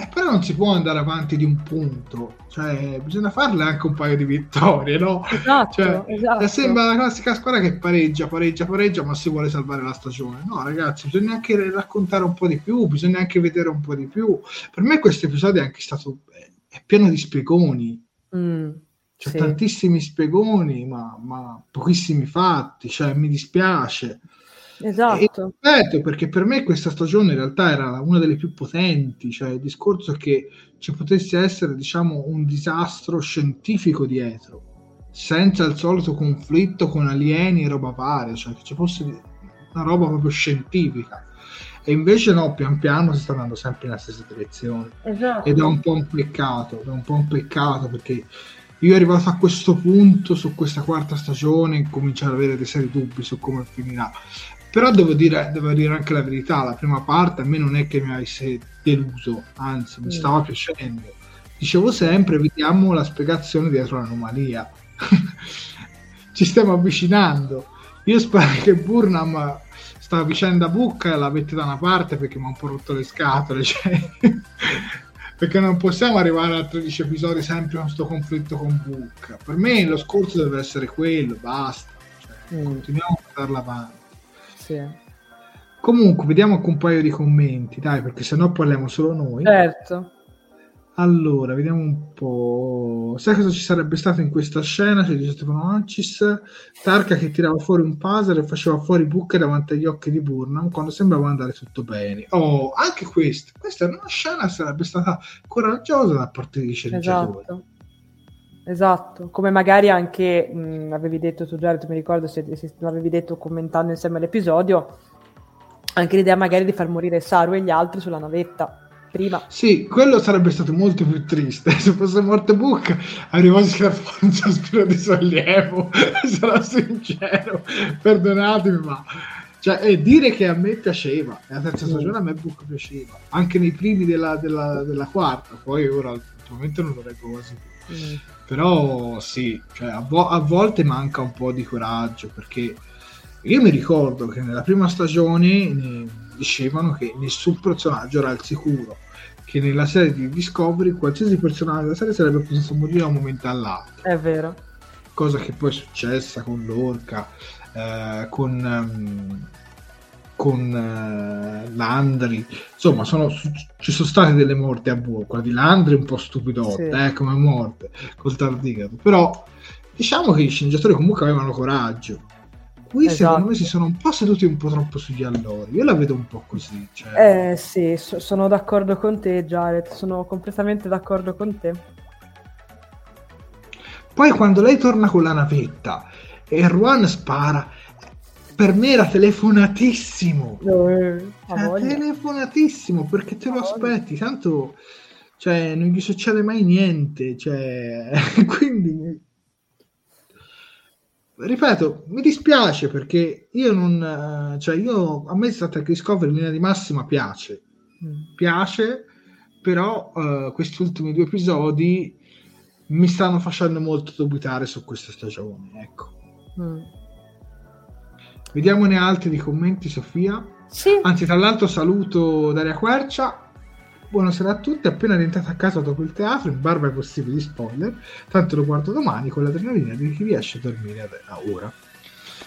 eh, però non si può andare avanti di un punto, cioè bisogna farle anche un paio di vittorie, no? Esatto, cioè, esatto. Sembra la classica squadra che pareggia, pareggia, pareggia, ma si vuole salvare la stagione. No, ragazzi, bisogna anche raccontare un po' di più, bisogna anche vedere un po' di più. Per me questo episodio è anche stato è pieno di spiegoni. Mm, C'è sì. tantissimi spiegoni, ma, ma pochissimi fatti, cioè mi dispiace. Esatto. E ripeto, perché per me questa stagione in realtà era una delle più potenti, cioè il discorso è che ci potesse essere, diciamo, un disastro scientifico dietro, senza il solito conflitto con alieni e roba varia, cioè che ci fosse una roba proprio scientifica. E invece no, pian piano si sta andando sempre nella stessa direzione. Esatto. Ed è un po' un peccato, è un po' un peccato perché io arrivato a questo punto su questa quarta stagione comincio ad avere dei seri dubbi su come finirà però devo dire, devo dire, anche la verità, la prima parte a me non è che mi avesse deluso, anzi mi mm. stava piacendo. Dicevo sempre, vediamo la spiegazione dietro l'anomalia. Ci stiamo avvicinando. Io spero che Burnham sta vicenda bucca e la mette da una parte perché mi ha un po' rotto le scatole. Cioè... perché non possiamo arrivare a 13 episodi sempre con questo conflitto con Book. Per me lo scorso deve essere quello, basta. Cioè, mm. Continuiamo a darla avanti. Sì. Comunque, vediamo anche un paio di commenti, dai, perché sennò parliamo solo noi. Certo. Allora, vediamo un po'. Sai cosa ci sarebbe stato in questa scena? C'è dice Stefano Ancis, Tarka che tirava fuori un puzzle e faceva fuori buche davanti agli occhi di Burnham quando sembrava andare tutto bene. Oh, anche questa. Questa è una scena che sarebbe stata coraggiosa da parte dei sceneggiatori. Esatto. esatto, come magari anche mh, avevi detto tu Jared, mi ricordo se, se l'avevi detto commentando insieme all'episodio, anche l'idea magari di far morire Saru e gli altri sulla navetta prima. Sì, quello sarebbe stato molto più triste. Se fosse morto Book avrei quasi scappato un sospiro di sollievo, sarò sincero, perdonatemi, ma cioè, eh, dire che a me piaceva, la terza mm. stagione a me Book piaceva, anche nei primi della, della, della quarta, poi ora ultimamente non lo leggo quasi più. Mm. Però sì, cioè, a, vo- a volte manca un po' di coraggio perché io mi ricordo che nella prima stagione dicevano che nessun personaggio era al sicuro, che nella serie di Discovery qualsiasi personaggio della serie sarebbe potuto morire da un momento all'altro. È vero. Cosa che poi è successa con l'orca, eh, con, um, con uh, Landry, insomma sono, ci sono state delle morti a buio, quella di Landry un po' stupidotta, sì. eh, come morte, col tardigrado, però diciamo che i sceneggiatori comunque avevano coraggio qui esatto. secondo me si sono un po' seduti un po' troppo sugli allori. Io la vedo un po' così. Cioè... Eh sì, so- sono d'accordo con te, Jared. Sono completamente d'accordo con te. Poi quando lei torna con la navetta e Ruan spara, per me era telefonatissimo. Eh, cioè, telefonatissimo perché te lo aspetti, tanto cioè, non gli succede mai niente. Cioè, quindi ripeto, mi dispiace perché io non, cioè io, a me Star Trek Discovery in linea di massima piace, mm. piace, però uh, questi ultimi due episodi mi stanno facendo molto dubitare su questa stagione, ecco. Mm. Vediamone altri di commenti, Sofia. Sì. Anzi, tra l'altro saluto Daria Quercia Buonasera a tutti, appena rientrato a casa dopo il teatro, in barba ai possibili spoiler, tanto lo guardo domani con l'adrenalina di chi riesce a dormire a ora.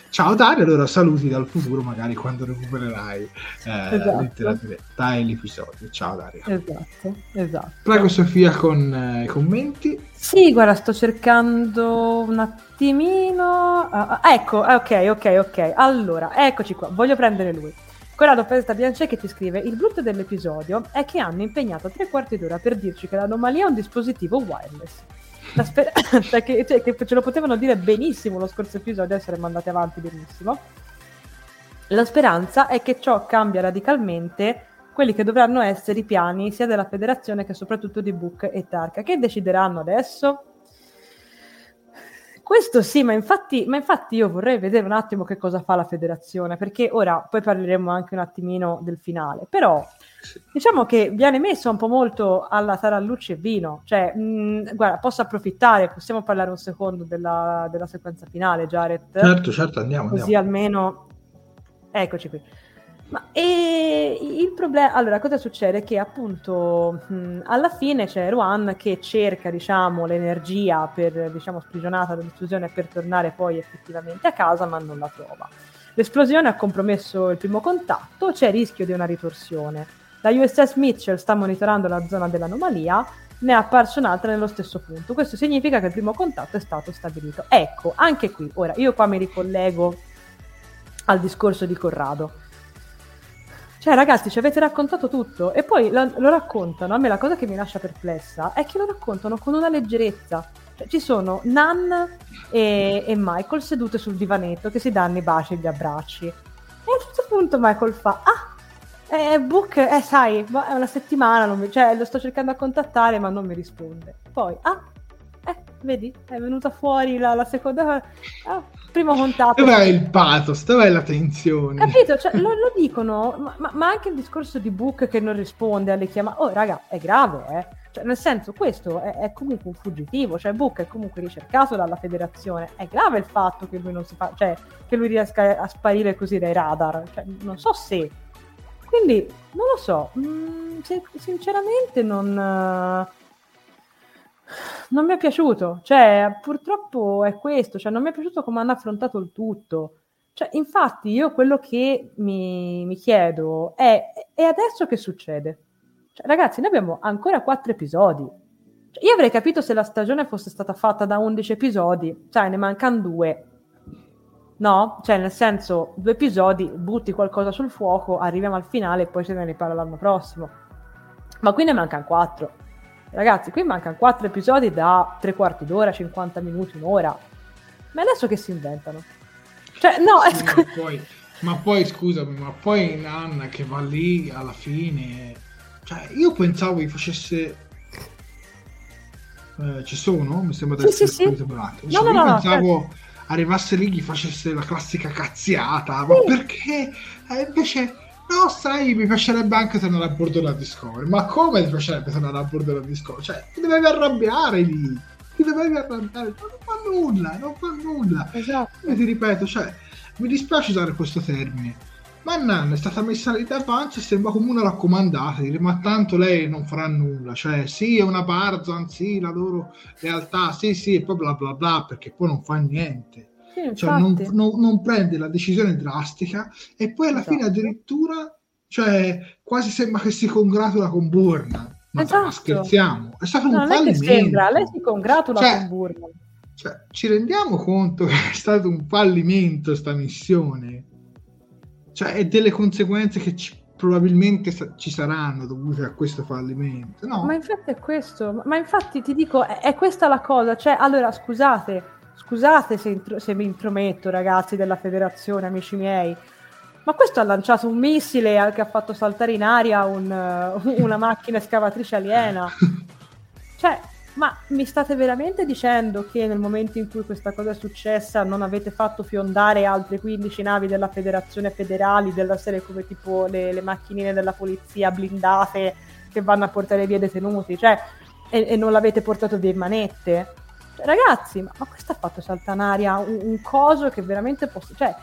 Ciao Dario, allora saluti dal futuro magari quando recupererai eh, esatto. l'intera diretta e l'episodio. Ciao Dario. Esatto, esatto. Prego Sofia con eh, i commenti. Sì, guarda, sto cercando un attimino... Uh, ecco, ok, ok, ok. Allora, eccoci qua, voglio prendere lui. Corrado Festa Bianche che ti scrive: Il brutto dell'episodio è che hanno impegnato tre quarti d'ora per dirci che l'anomalia è un dispositivo wireless. La speranza cioè che, cioè, che ce lo potevano dire benissimo lo scorso episodio saremmo andati avanti benissimo. La speranza è che ciò cambia radicalmente quelli che dovranno essere i piani sia della federazione che soprattutto di Book e Tarka. Che decideranno adesso? Questo sì, ma infatti, ma infatti, io vorrei vedere un attimo che cosa fa la federazione, perché ora poi parleremo anche un attimino del finale, però diciamo che viene messo un po' molto alla tarallucci e vino, cioè, mh, guarda, posso approfittare, possiamo parlare un secondo della, della sequenza finale, Jared? Certo, certo, andiamo. Così andiamo. almeno... Eccoci qui. Ma e il problema, allora, cosa succede? Che appunto mh, alla fine c'è Ruan che cerca, diciamo, l'energia per, diciamo, sprigionata dall'esplosione per tornare poi effettivamente a casa, ma non la trova. L'esplosione ha compromesso il primo contatto, c'è rischio di una ritorsione. La USS Mitchell sta monitorando la zona dell'anomalia, ne è apparso un'altra nello stesso punto. Questo significa che il primo contatto è stato stabilito. Ecco, anche qui, ora io qua mi ricollego al discorso di Corrado cioè, ragazzi, ci avete raccontato tutto e poi lo, lo, raccontano. A me la cosa che mi lascia perplessa è che lo raccontano con una leggerezza. Cioè, ci sono Nan e, e, Michael sedute sul divanetto che si danno i baci e gli abbracci. E a un certo punto Michael fa: Ah, eh, Book, eh, sai, è una settimana, mi, cioè, lo sto cercando a contattare, ma non mi risponde. Poi, ah, vedi, è venuta fuori la, la seconda. Ah, primo contatto. Dov'è il pathos? Dov'è la tensione? Capito? Cioè, lo, lo, dicono, ma, ma, anche il discorso di Book che non risponde alle chiamate. Oh, raga, è grave, eh. Cioè, nel senso, questo è, è, comunque un fuggitivo, cioè Book è comunque ricercato dalla federazione. È grave il fatto che lui non si fa, cioè, che lui riesca a sparire così dai radar. Cioè, non so se. Quindi, non lo so. Mm, sinceramente non. Uh non mi è piaciuto, cioè purtroppo è questo, cioè non mi è piaciuto come hanno affrontato il tutto. Cioè, infatti io quello che mi, mi chiedo è, e adesso che succede? Cioè, ragazzi, noi abbiamo ancora quattro episodi. Cioè, io avrei capito se la stagione fosse stata fatta da 11 episodi, cioè ne mancano due. No? Cioè, nel senso, due episodi, butti qualcosa sul fuoco, arriviamo al finale e poi se ne riparla l'anno prossimo. Ma qui ne mancano quattro. Ragazzi, qui mancano quattro episodi da tre quarti d'ora, 50 minuti, un'ora. Ma adesso che si inventano? Cioè, no, sì, ma, poi, ma poi scusami, ma poi Nanna che va lì alla fine, cioè io pensavo che facesse eh, ci sono? Mi sembra di sì, essere sì, sì. Cioè, no, no, io pensavo no, certo. arrivasse lì gli facesse la classica cazziata, ma perché? Eh, invece no, sai, mi piacerebbe anche tornare a bordo della Discovery. Ma come ti piacerebbe tornare a bordo della Discovery? Cioè, ti dovevi arrabbiare lì. Ti dovevi arrabbiare. Non fa nulla, non fa nulla. Esatto. E ti ripeto, cioè, mi dispiace usare questo termine. Ma Nanna è stata messa lì davanti e sembra come una raccomandata, dire, ma tanto lei non farà nulla, cioè sì è una Barzan, sì la loro realtà, sì sì e poi bla bla bla, perché poi non fa niente. Sì, cioè, non, non, non, prende la decisione drastica e poi alla esatto. fine addirittura cioè, quasi sembra che si congratula con Burna. Ma esatto. scherziamo, è stato no, un fallimento. Sembra, lei si congratula cioè, con Burna. Cioè, ci rendiamo conto che è stato un fallimento sta missione? Cioè, e delle conseguenze che ci, probabilmente sa- ci saranno dovute a questo fallimento. No? Ma infatti è questo, ma infatti ti dico, è, è questa la cosa. Cioè, allora, scusate, scusate se, intro- se mi intrometto, ragazzi della federazione, amici miei, ma questo ha lanciato un missile che ha fatto saltare in aria un, uh, una macchina escavatrice aliena. Cioè, ma mi state veramente dicendo che nel momento in cui questa cosa è successa non avete fatto fiondare altre 15 navi della federazione federali, della serie come tipo le, le macchinine della polizia blindate che vanno a portare via detenuti, cioè, e, e non l'avete portato via in manette? Ragazzi, ma, ma, questo ha fatto saltare in aria un, un coso che veramente posso... Cioè,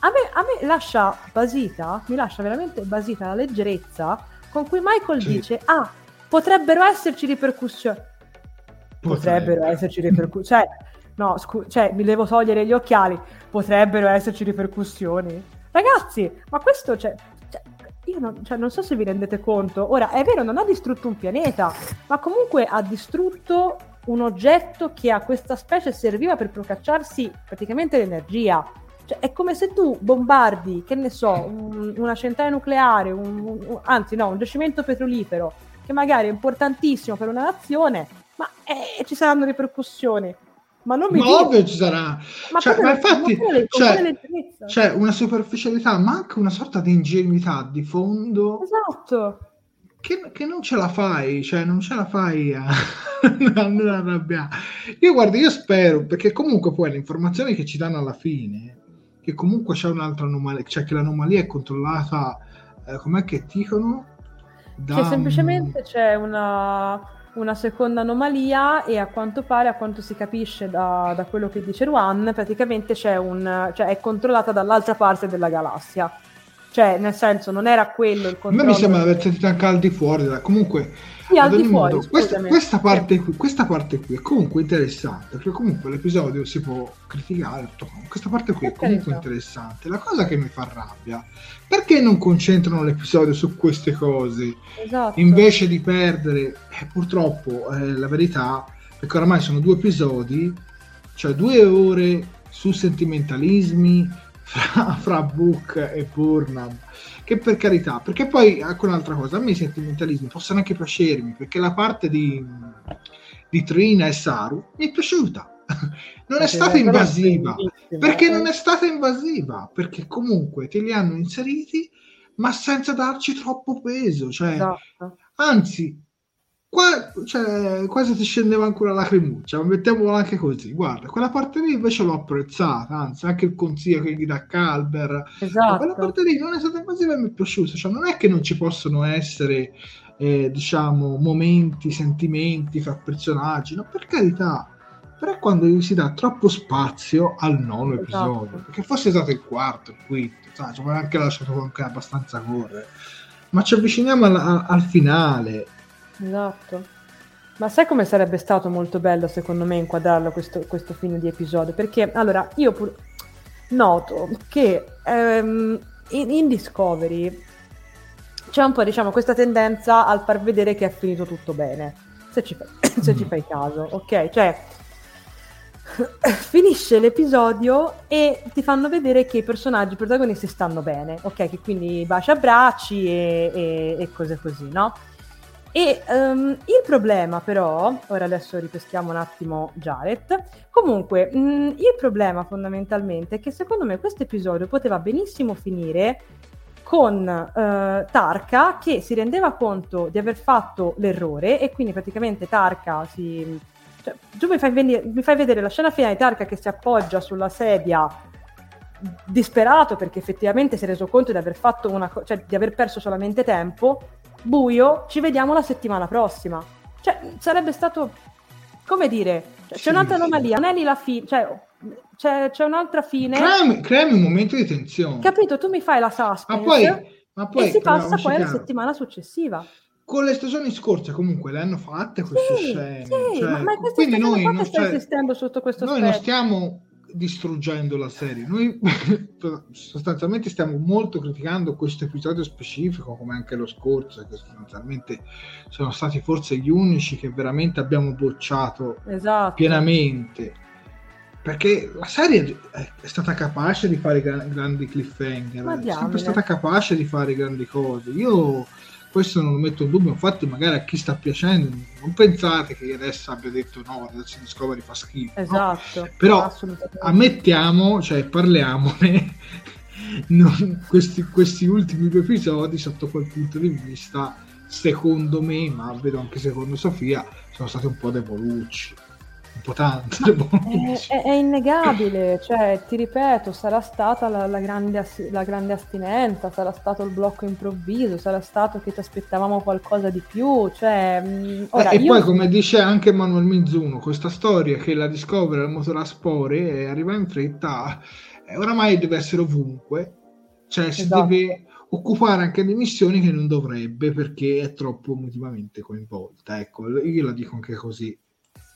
a me, a me, lascia basita, mi lascia veramente basita la leggerezza con cui Michael sì. dice, ah, potrebbero esserci ripercussioni. Potrebbero esserci ripercussioni. Cioè, no, scu- cioè, mi devo togliere gli occhiali. Potrebbero esserci ripercussioni. Ragazzi, ma questo, cioè, cioè io non, cioè, non so se vi rendete conto. Ora, è vero, non ha distrutto un pianeta, ma comunque ha distrutto un oggetto che a questa specie serviva per procacciarsi praticamente l'energia. Cioè, è come se tu bombardi, che ne so, un, una centrale nucleare, un, un, anzi no, un giacimento petrolifero, che magari è importantissimo per una nazione, ma eh, ci saranno ripercussioni. Ma non mi ma ovvio ci sarà. Ma, cioè, ma infatti c'è, c'è una superficialità, ma anche una sorta di ingenuità di fondo. Esatto che, che, non ce la fai, cioè non ce la fai a, a non arrabbiare. Io guardo, io spero, perché comunque poi le informazioni che ci danno alla fine, che comunque c'è un'altra anomalia, cioè che l'anomalia è controllata, eh, com'è che dicono? Da, che semplicemente c'è una, una, seconda anomalia e a quanto pare, a quanto si capisce da, da quello che dice Ruan, praticamente c'è un, cioè è controllata dall'altra parte della galassia cioè, nel senso, non era quello il controllo. A me mi sembra di aver sentito anche al di fuori. Comunque, sì, al di fuori, modo, questa, questa, parte qui, questa, parte qui, è comunque interessante, perché comunque l'episodio si può criticare, questa parte qui è comunque interessante. La cosa che mi fa rabbia, perché non concentrano l'episodio su queste cose? Esatto. Invece di perdere, eh, purtroppo, eh, la verità, perché oramai sono due episodi, cioè due ore su sentimentalismi, fra, fra Book e Burnham. Che per carità perché poi anche un'altra cosa a me i sentimentalismi possono anche piacermi perché la parte di, di Trina e Saru mi è piaciuta. Non è stata invasiva. perché non è stata invasiva perché comunque te li hanno inseriti ma senza darci troppo peso cioè, esatto. anzi Qua, cioè, quasi ti scendeva ancora la cremuccia, mettiamola anche così. Guarda, quella parte lì invece l'ho apprezzata, anzi, anche il consiglio che gli dà Calber. Esatto. Quella parte lì non è stata invasiva e mi è piaciuta. Cioè, non è che non ci possono essere, eh, diciamo, momenti, sentimenti fra personaggi, no, per carità. Però quando gli si dà troppo spazio al nono esatto. episodio, perché fosse stato il quarto, il quinto, sai, ci anche lasciato anche abbastanza correre. Ma ci avviciniamo al, al finale Esatto. Ma sai come sarebbe stato molto bello secondo me inquadrarlo questo, questo fine di episodio? Perché allora io pur... noto che ehm, in, in, Discovery c'è un po' diciamo questa tendenza al far vedere che è finito tutto bene, se ci, fai, se ci fai caso, ok? Cioè finisce l'episodio e ti fanno vedere che i personaggi i protagonisti stanno bene, ok? Che quindi bacia abbracci e, e, e cose così, no? E um, il problema però, ora adesso ripeschiamo un attimo Jared, comunque mh, mm, il problema fondamentalmente è che secondo me questo episodio poteva benissimo finire con uh, Tarka che si rendeva conto di aver fatto l'errore e quindi praticamente Tarka si... Cioè, tu mi fai, venire, mi fai vedere la scena finale di Tarka che si appoggia sulla sedia disperato perché effettivamente si è reso conto di aver fatto una co- cioè di aver perso solamente tempo buio, ci vediamo la settimana prossima. Cioè, sarebbe stato, come dire, cioè, c'è un'altra anomalia, non è lì la fine, cioè, c'è, c'è, un'altra fine. Creami, creami, un momento di tensione. Capito, tu mi fai la suspense ma poi, ma poi, e si passa poi alla settimana successiva. Con le stagioni scorse comunque le hanno fatte queste sì, scene. Sì, cioè, ma, ma quindi noi non, cioè, sotto questo noi non stiamo distruggendo la serie. Noi sostanzialmente stiamo molto criticando questo episodio specifico, come anche lo scorso, che sostanzialmente sono stati forse gli unici che veramente abbiamo bocciato esatto. pienamente. Perché la serie è stata capace di fare grandi cliffhanger, è sempre stata capace di fare grandi cose. Io questo non lo metto in dubbio, infatti magari a chi sta piacendo non pensate che adesso abbia detto no, adesso Discovery fa schifo. Esatto. No? Però ammettiamo, cioè parliamone, non, questi, questi ultimi due episodi sotto quel punto di vista, secondo me, ma vedo anche secondo Sofia, sono stati un po' devolucci un po' tanto. È, è, è, innegabile, cioè ti ripeto, sarà stata la, la, grande, la, grande, astinenza, sarà stato il blocco improvviso, sarà stato che ci aspettavamo qualcosa di più. Cioè, mm, ora, e, poi, come dice anche Manuel Mizuno, questa storia che la Discovery al motore a spore e arriva in fretta, eh, oramai deve essere ovunque, cioè si esatto. deve occupare anche di missioni che non dovrebbe perché è troppo emotivamente coinvolta. Ecco, io la dico anche così.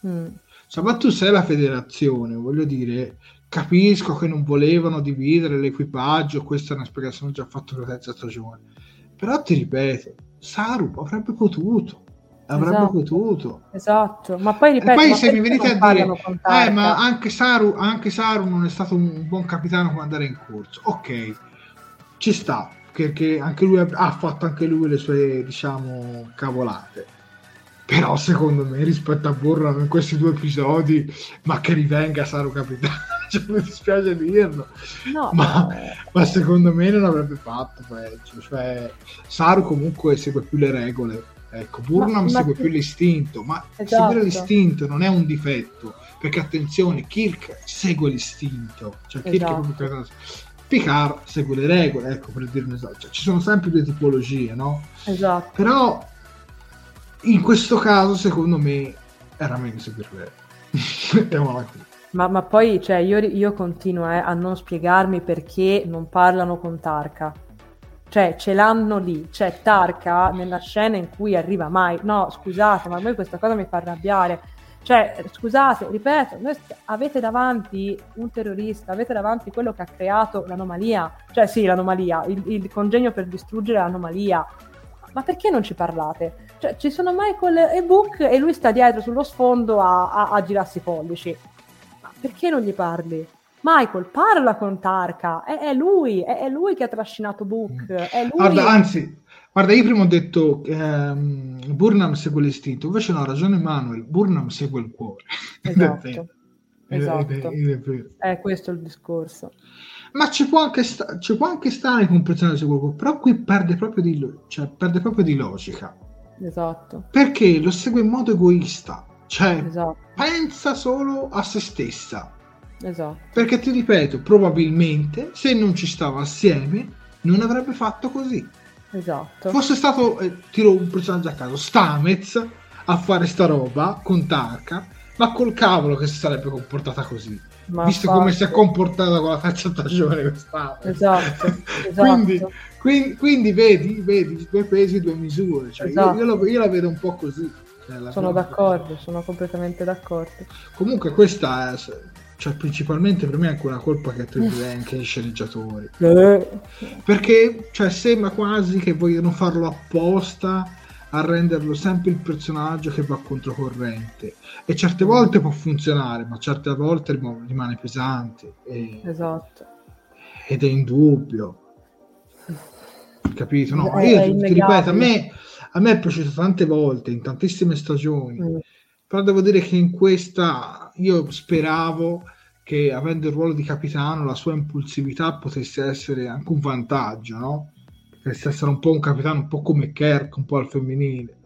Mm. Cioè, ma tu sei la federazione, voglio dire, capisco che non volevano dividere l'equipaggio, questa è una spiegazione già fatta per la terza stagione. Però ti ripeto, Saru avrebbe potuto, avrebbe esatto, potuto. Esatto, ma poi ripeto, e poi se mi venite a dire, eh, ma anche Saru, anche Saru non è stato un buon capitano quando andare in corso. Ok, ci sta, perché anche lui ha fatto anche lui le sue, diciamo, cavolate però secondo me rispetto a Burrow in questi due episodi ma che rivenga Saru Capitano cioè, mi dispiace dirlo no, ma, ma, secondo me non avrebbe fatto peggio cioè, Saru comunque segue più le regole ecco Burnham segue più l'istinto ma esatto. seguire l'istinto non è un difetto perché attenzione Kirk segue l'istinto cioè Kirk esatto. è proprio Picard segue le regole ecco per dirne esatto cioè, ci sono sempre due tipologie no? esatto però in questo caso, secondo me, era meglio seguire ma, ma, poi cioè, io, io continuo eh, a non spiegarmi perché non parlano con Tarka. Cioè, ce l'hanno lì. C'è Tarka nella scena in cui arriva mai. No, scusate, ma a me questa cosa mi fa arrabbiare. Cioè, scusate, ripeto, noi avete davanti un terrorista, avete davanti quello che ha creato l'anomalia. Cioè, sì, l'anomalia, il, il congegno per distruggere l'anomalia. Ma perché non ci parlate? Cioè, ci sono Michael e Book e lui sta dietro sullo sfondo a, a, a girarsi i pollici. Ma perché non gli parli? Michael, parla con Tarka, è, è lui, è, è, lui che ha trascinato Book. Mm. È lui... Guarda, anzi, guarda, io prima ho detto che um, Burnham segue l'istinto, invece no, ha ragione Manuel, Burnham segue il cuore. Esatto, esatto. È questo il discorso. Ma ci può anche, sta- ci può anche stare con un personaggio segue il cuore, però qui perde proprio di, cioè, perde proprio di logica Esatto. Perché lo segue in modo egoista, cioè esatto. pensa solo a se stessa. Esatto. Perché ti ripeto, probabilmente se non ci stava assieme non avrebbe fatto così. Esatto. Fosse stato, eh, tiro un personaggio a caso, Stamez a fare sta roba con Tarka, ma col cavolo che si sarebbe comportata così. Ma visto fatto. come si è comportata con la terza stagione quest'anno. Esatto, esatto. quindi, quindi, quindi, vedi, vedi, due pesi, due misure. Cioè, esatto. io, io, la, io, la, vedo un po' così. Cioè, sono d'accordo, sono completamente d'accordo. Comunque questa è, cioè, principalmente per me è anche una colpa che attribuisce anche ai sceneggiatori. Eh. Perché cioè, sembra quasi che vogliono farlo apposta a renderlo sempre il personaggio che va controcorrente e certe volte può funzionare ma certe volte rimane pesante e... esatto ed è indubbio capito? No, io ti, ti ripeto, a me, a me è piaciuto tante volte, in tantissime stagioni, mm. però devo dire che in questa io speravo che avendo il ruolo di capitano la sua impulsività potesse essere anche un vantaggio, no? Potesse essere un po' un capitano, un po' come Kirk, un po' al femminile.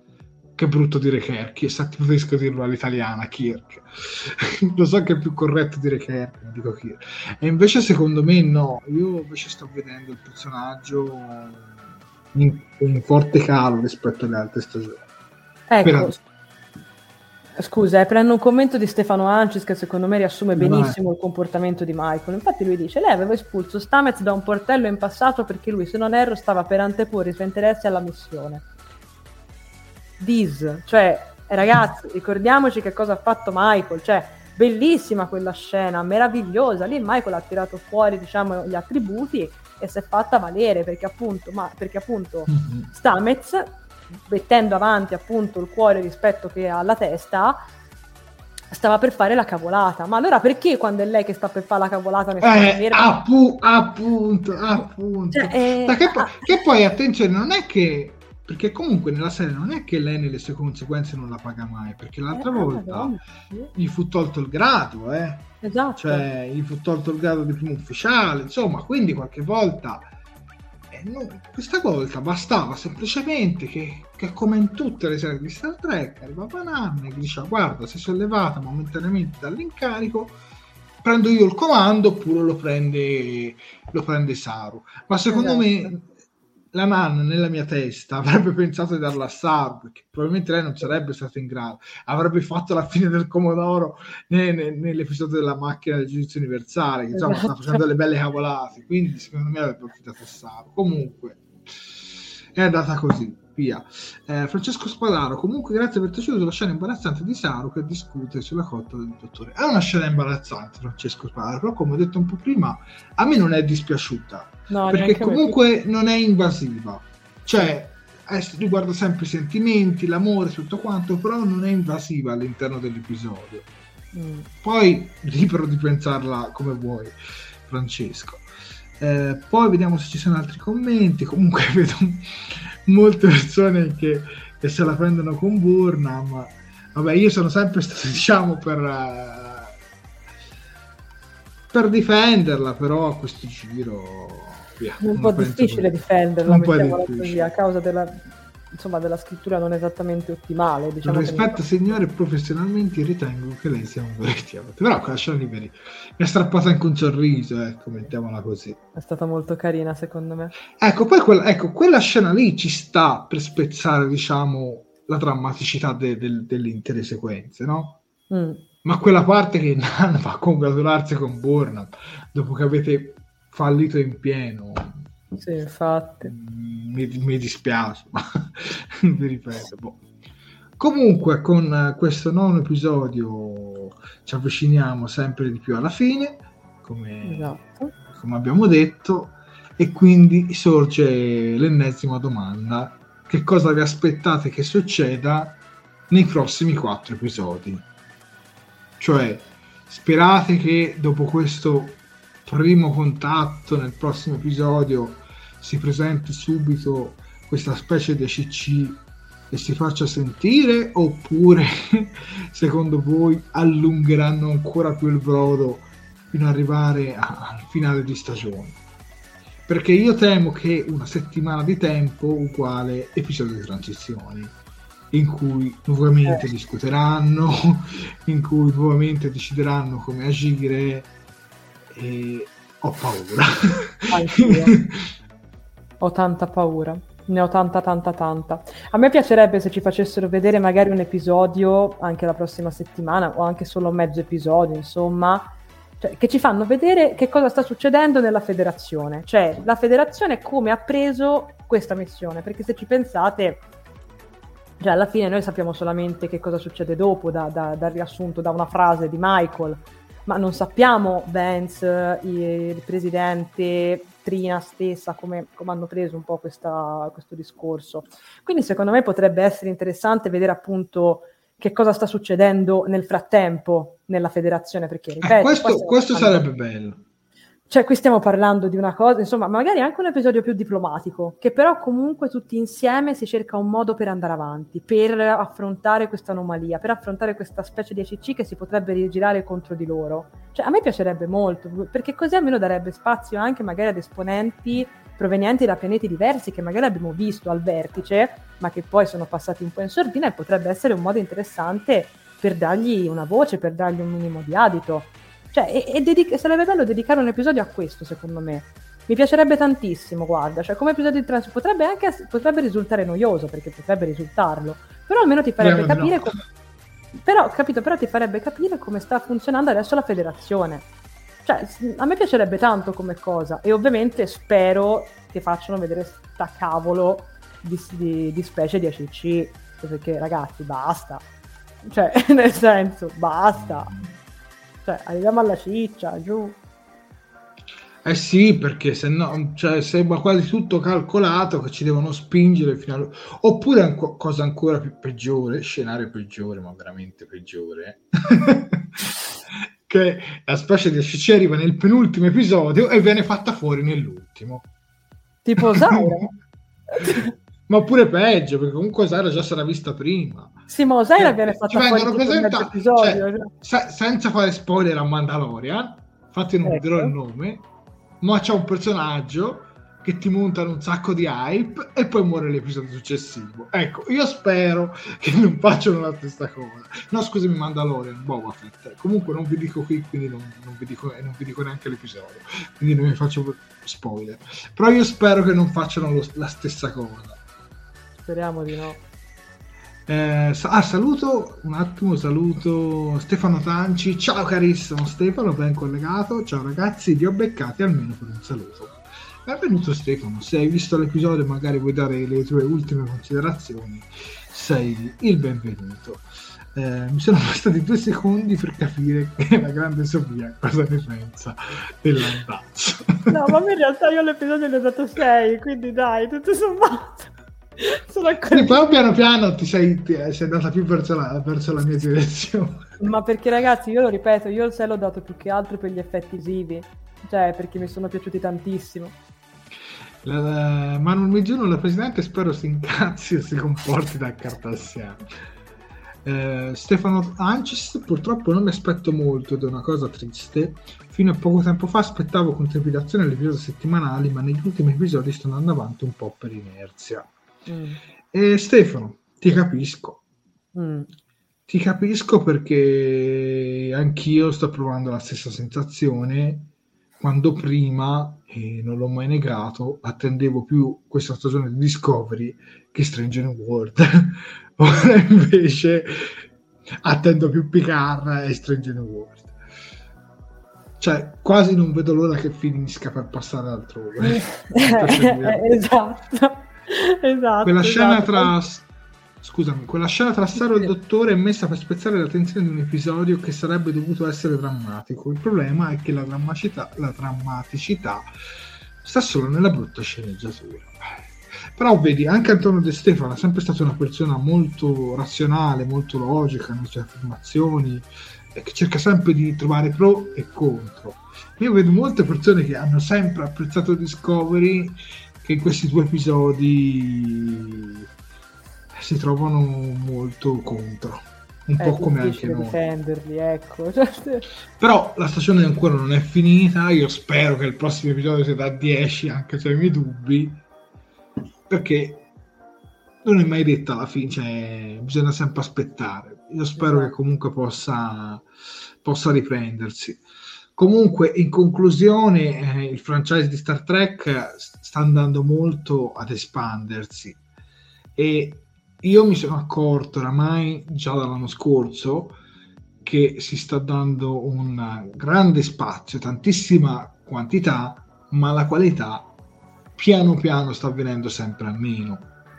Che brutto dire Kirk, e se preferisco dirlo all'italiana, Kirk. Lo so che è più corretto dire Kirk, dico Kirk. E invece secondo me no, io invece sto vedendo il personaggio in, in forte calo rispetto alle altre stagioni. Ecco, Scusa, eh, prendo un commento di Stefano Ancis che secondo me riassume benissimo il comportamento di Michael. Infatti lui dice, lei aveva espulso Stamez da un portello in passato perché lui, se non erro, stava per anteporre i suoi interessi alla missione. Dis, cioè, ragazzi, ricordiamoci che cosa ha fatto Michael, cioè, bellissima quella scena, meravigliosa. Lì Michael ha tirato fuori, diciamo, gli attributi e si è fatta valere perché appunto, ma, perché appunto mm-hmm. Stamez mettendo avanti appunto il cuore rispetto che alla testa, stava per fare la cavolata. Ma allora perché quando è lei che sta per fare la cavolata eh, appu- appunto, appunto. Cioè, eh, che, poi, ah, che, poi, attenzione, non è che perché comunque nella serie non è che lei nelle sue conseguenze non la paga mai, perché l'altra eh, volta gli fu tolto il grado, eh. Esatto. Cioè, gli fu tolto il grado di primo ufficiale, insomma, quindi qualche volta no, questa volta bastava semplicemente che, che, come in tutte le serie di Star Trek arrivava Nanne che diceva guarda sei sollevata momentaneamente dall'incarico prendo io il comando oppure lo prende, lo prende Saru ma secondo esatto. me la Nan nella mia testa avrebbe pensato di darla a Saru perché probabilmente lei non sarebbe stata in grado avrebbe fatto la fine del Comodoro ne, ne, nell'episodio della macchina del giudizio universale che insomma esatto. sta facendo le belle cavolate quindi secondo me avrebbe affidato a Saru comunque è andata così via. Eh, Francesco Spadaro, comunque grazie per piaciuto sulla scena imbarazzante di Saru che discute sulla cotta del dottore. È una scena imbarazzante, Francesco Spadaro, però come ho detto un po' prima, a me non è dispiaciuta, no, perché comunque non è invasiva. Cioè, riguarda sempre i sentimenti, l'amore, tutto quanto, però non è invasiva all'interno dell'episodio. Mm. Poi libero di pensarla come vuoi, Francesco. Eh, poi vediamo se ci sono altri commenti. Comunque vedo molte persone che, che se la prendono con Burnham. Vabbè, io sono sempre stato, diciamo, per, uh, per difenderla, però a questo giro... Via, un po' difficile difenderla, un difficile. così, a causa della insomma, della scrittura non esattamente ottimale. Diciamo rispetto, signore, professionalmente ritengo che lei sia un vero Però lasciamo liberi. Mi ha strappato anche un sorriso, ecco, mettiamola così. È stata molto carina, secondo me. Ecco, poi quella, ecco, quella scena lì ci sta per spezzare, diciamo, la drammaticità de, de, delle intere sequenze, no? Mm. Ma quella parte che Nan va a congratularsi con Burnham dopo che avete fallito in pieno sì, infatti. Mi, mi dispiace, ma vi ripeto. Boh. Comunque, con questo nono episodio ci avviciniamo sempre di più alla fine, come, esatto. come abbiamo detto, e quindi sorge l'ennesima domanda: che cosa vi aspettate che succeda nei prossimi quattro episodi? Cioè, sperate che dopo questo primo contatto nel prossimo episodio si presenti subito questa specie di CC e si faccia sentire oppure secondo voi allungheranno ancora più il brodo fino ad arrivare al finale di stagione perché io temo che una settimana di tempo uguale episodio di transizioni in cui nuovamente eh. discuteranno in cui nuovamente decideranno come agire e ho paura. ho tanta paura. Ne ho tanta, tanta, tanta. A me piacerebbe se ci facessero vedere magari un episodio anche la prossima settimana o anche solo mezzo episodio, insomma, cioè, che ci fanno vedere che cosa sta succedendo nella federazione. Cioè, la federazione come ha preso questa missione. Perché se ci pensate, cioè, alla fine noi sappiamo solamente che cosa succede dopo, da, da, dal riassunto, da una frase di Michael ma non sappiamo Vance, il presidente, Trina stessa, come, come hanno preso un po' questa, questo discorso. Quindi secondo me potrebbe essere interessante vedere appunto che cosa sta succedendo nel frattempo nella federazione, perché ripeto, eh, questo, questo sarebbe bello. Cioè, qui stiamo parlando di una cosa, insomma, magari anche un episodio più diplomatico, che però comunque tutti insieme si cerca un modo per andare avanti, per affrontare questa anomalia, per affrontare questa specie di ACC che si potrebbe rigirare contro di loro. Cioè, a me piacerebbe molto, perché così almeno darebbe spazio anche magari ad esponenti provenienti da pianeti diversi che magari abbiamo visto al vertice, ma che poi sono passati un po' in sordina e potrebbe essere un modo interessante per dargli una voce, per dargli un minimo di adito. Cioè, e, e dedica- sarebbe bello dedicare un episodio a questo, secondo me. Mi piacerebbe tantissimo, guarda, cioè come episodio di trans potrebbe anche potrebbe risultare noioso, perché potrebbe risultarlo, però almeno ti farebbe no, capire no. come però, capito, però ti farebbe capire come sta funzionando adesso la federazione. Cioè, a me piacerebbe tanto come cosa e ovviamente spero che facciano vedere sta cavolo di, di, di specie di ACC, perché ragazzi, basta. Cioè, nel senso, basta. Cioè, arriviamo alla ciccia, giù. Eh sì, perché se no, cioè, sembra quasi tutto calcolato che ci devono spingere fino a... Oppure anco, cosa ancora più peggiore, scenario peggiore, ma veramente peggiore, che la specie di SC arriva nel penultimo episodio e viene fatta fuori nell'ultimo. Tipo Zaira? ma pure peggio, perché comunque Zaira già sarà vista prima. Sì, ma Osaira viene fatta fuori presenta- episodio. Cioè, se- senza fare spoiler a Mandalorian, infatti non ecco. dirò il nome, ma c'è un personaggio che ti montano un sacco di hype e poi muore l'episodio successivo. Ecco, io spero che non facciano la stessa cosa. No, scusami, Mandalorian, Boba Fett. Comunque non vi dico qui, quindi non, non, vi, dico, non vi, dico, neanche l'episodio. Quindi non vi faccio spoiler. Però io spero che non facciano lo, la stessa cosa. Speriamo di no. Eh, ah, saluto un attimo, saluto Stefano Tanci. Ciao carissimo Stefano, ben collegato. Ciao ragazzi, vi ho beccati almeno per un saluto. Benvenuto Stefano, se hai visto l'episodio magari vuoi dare le tue ultime considerazioni, sei il benvenuto. Eh, mi sono bastati due secondi per capire che la grande Sofia cosa ne pensa dell'andazzo. No, ma in realtà io l'episodio ne ho dato 6, quindi dai, tutto sommato. Sono ancora... poi piano piano ti sei, ti sei andata più verso la, verso la, mia direzione. Ma perché ragazzi, io lo ripeto, io il 6 l'ho dato più che altro per gli effetti visivi, cioè perché mi sono piaciuti tantissimo. La, la, ma non mi giuro, la Presidente spero si incazzi e si comporti da cartassiano. Eh, Stefano Ancis, purtroppo non mi aspetto molto ed è una cosa triste. Fino a poco tempo fa aspettavo con trepidazione le episodi settimanali, ma negli ultimi episodi sto andando avanti un po' per inerzia. Mm. E Stefano, ti capisco. Mm. Ti capisco perché anch'io sto provando la stessa sensazione quando prima, e non l'ho mai negato, attendevo più questa stagione di Discovery che Stranger World. Ora invece attendo più Picard e Stranger World. Cioè, quasi non vedo l'ora che finisca per passare altrove. esatto esatto. Quella scena esatto. tra. Scusami, quella scena tra Saro e il dottore è messa per spezzare l'attenzione di un episodio che sarebbe dovuto essere drammatico. Il problema è che la drammaticità, la drammaticità sta solo nella brutta sceneggiatura. Però vedi, anche Antonio De Stefano è sempre stata una persona molto razionale, molto logica nelle sue affermazioni, e che cerca sempre di trovare pro e contro. Io vedo molte persone che hanno sempre apprezzato Discovery che in questi due episodi si trovano molto contro un po' come anche noi. difenderli ecco. Però la stagione ancora non è finita io spero che il prossimo episodio sia da 10 anche se ho i miei dubbi perché non è mai detta alla fine cioè bisogna sempre aspettare. Io spero esatto. che comunque possa possa riprendersi Comunque, in conclusione, eh, il franchise di Star Trek sta andando molto ad espandersi e io mi sono accorto oramai già dall'anno scorso che si sta dando un grande spazio, tantissima quantità, ma la qualità piano piano sta avvenendo sempre a meno.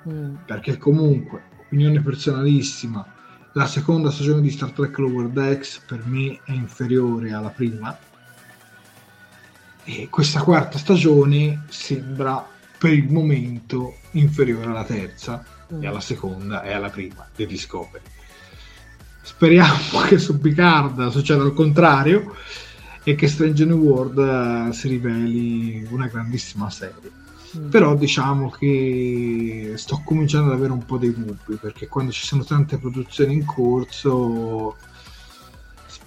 Mm. Perché comunque, opinione personalissima, la seconda stagione di Star Trek Lower Decks per me è inferiore alla prima e questa quarta stagione sembra per il momento inferiore alla terza mm. e alla seconda e alla prima di Discovery. Speriamo che su Picard succeda il contrario e che Strange New World uh, si riveli una grandissima serie. Mm. Però diciamo che sto cominciando ad avere un po' dei dubbi perché quando ci sono tante produzioni in corso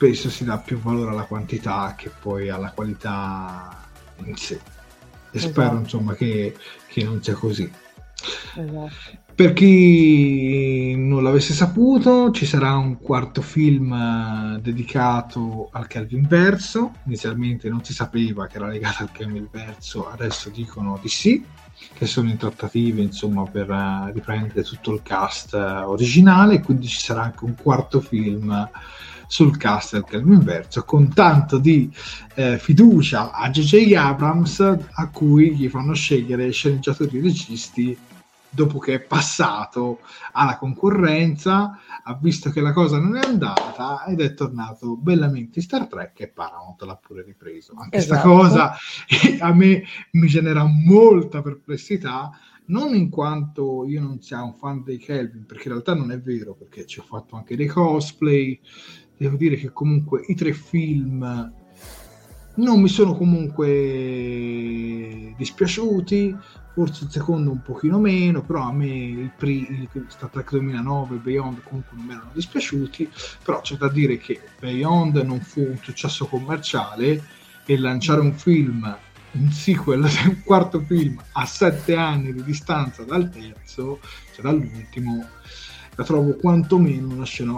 spesso si dà più valore alla quantità che poi alla qualità in sé. E esatto. spero insomma che, che non sia così. Esatto. Per chi non l'avesse saputo, ci sarà un quarto film eh, dedicato al Kelvin Verso. Inizialmente non si sapeva che era legato al Kelvin Verso, adesso dicono di sì, che sono in trattative insomma, per uh, riprendere tutto il cast uh, originale. Quindi ci sarà anche un quarto film sul cast del Kelvin Verso con tanto di eh, fiducia a J.J. Abrams a cui gli fanno scegliere sceneggiatori e registi dopo che è passato alla concorrenza, ha visto che la cosa non è andata ed è tornato bellamente in Star Trek e Paramount l'ha pure ripreso. Anche questa esatto. cosa a me mi genera molta perplessità, non in quanto io non sia un fan dei Kelvin, perché in realtà non è vero, perché ci ho fatto anche dei cosplay, devo dire che comunque i tre film non mi sono comunque dispiaciuti, forse il secondo un pochino meno, però a me il, pre, il Star Trek 2009 e Beyond comunque non mi erano dispiaciuti, però c'è da dire che Beyond non fu un successo commerciale e lanciare un film, un sequel, un quarto film a sette anni di distanza dal terzo, cioè dall'ultimo, la trovo quantomeno una, scena,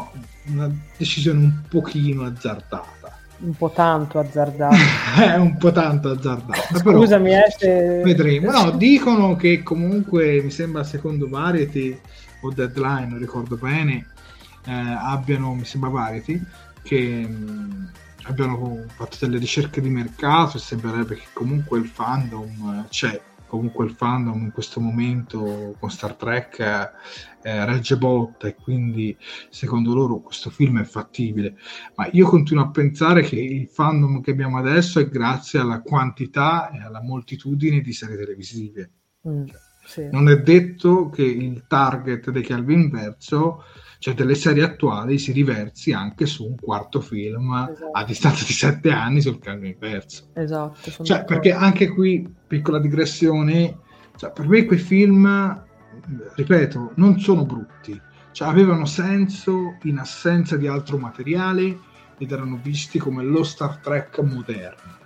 una decisione un pochino azzardata un po' tanto azzardato. è un po' tanto azzardato. Scusami, però, eh, se... vedremo. No, dicono che comunque mi sembra secondo Variety o Deadline, non ricordo bene, eh, abbiano, mi sembra Variety, che mh, mm, abbiano fatto delle ricerche di mercato e sembrerebbe che comunque il fandom c'è comunque il fandom in questo momento con Star Trek eh, regge botta e quindi secondo loro questo film è fattibile ma io continuo a pensare che il fandom che abbiamo adesso è grazie alla quantità e alla moltitudine di serie televisive mm, sì. non è detto che il target dei Calvin Verso cioè delle serie attuali si riversi anche su un quarto film esatto. a distanza di sette anni sul cambio inverso. Esatto. Cioè, perché anche qui, piccola digressione, cioè, per me quei film, ripeto, non sono brutti, cioè, avevano senso in assenza di altro materiale ed erano visti come lo Star Trek moderno,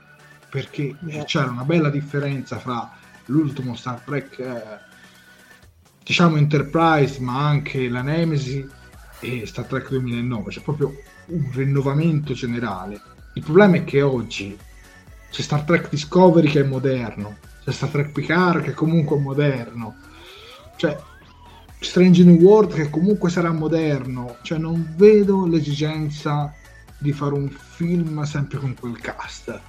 perché esatto. c'era una bella differenza fra l'ultimo Star Trek... Eh, diciamo Enterprise ma anche la Nemesis e Star Trek 2009, c'è proprio un rinnovamento generale. Il problema è che oggi c'è Star Trek Discovery che è moderno, c'è Star Trek Picard che comunque è moderno, cioè Strange New World che comunque sarà moderno, cioè non vedo l'esigenza di fare un film sempre con quel cast.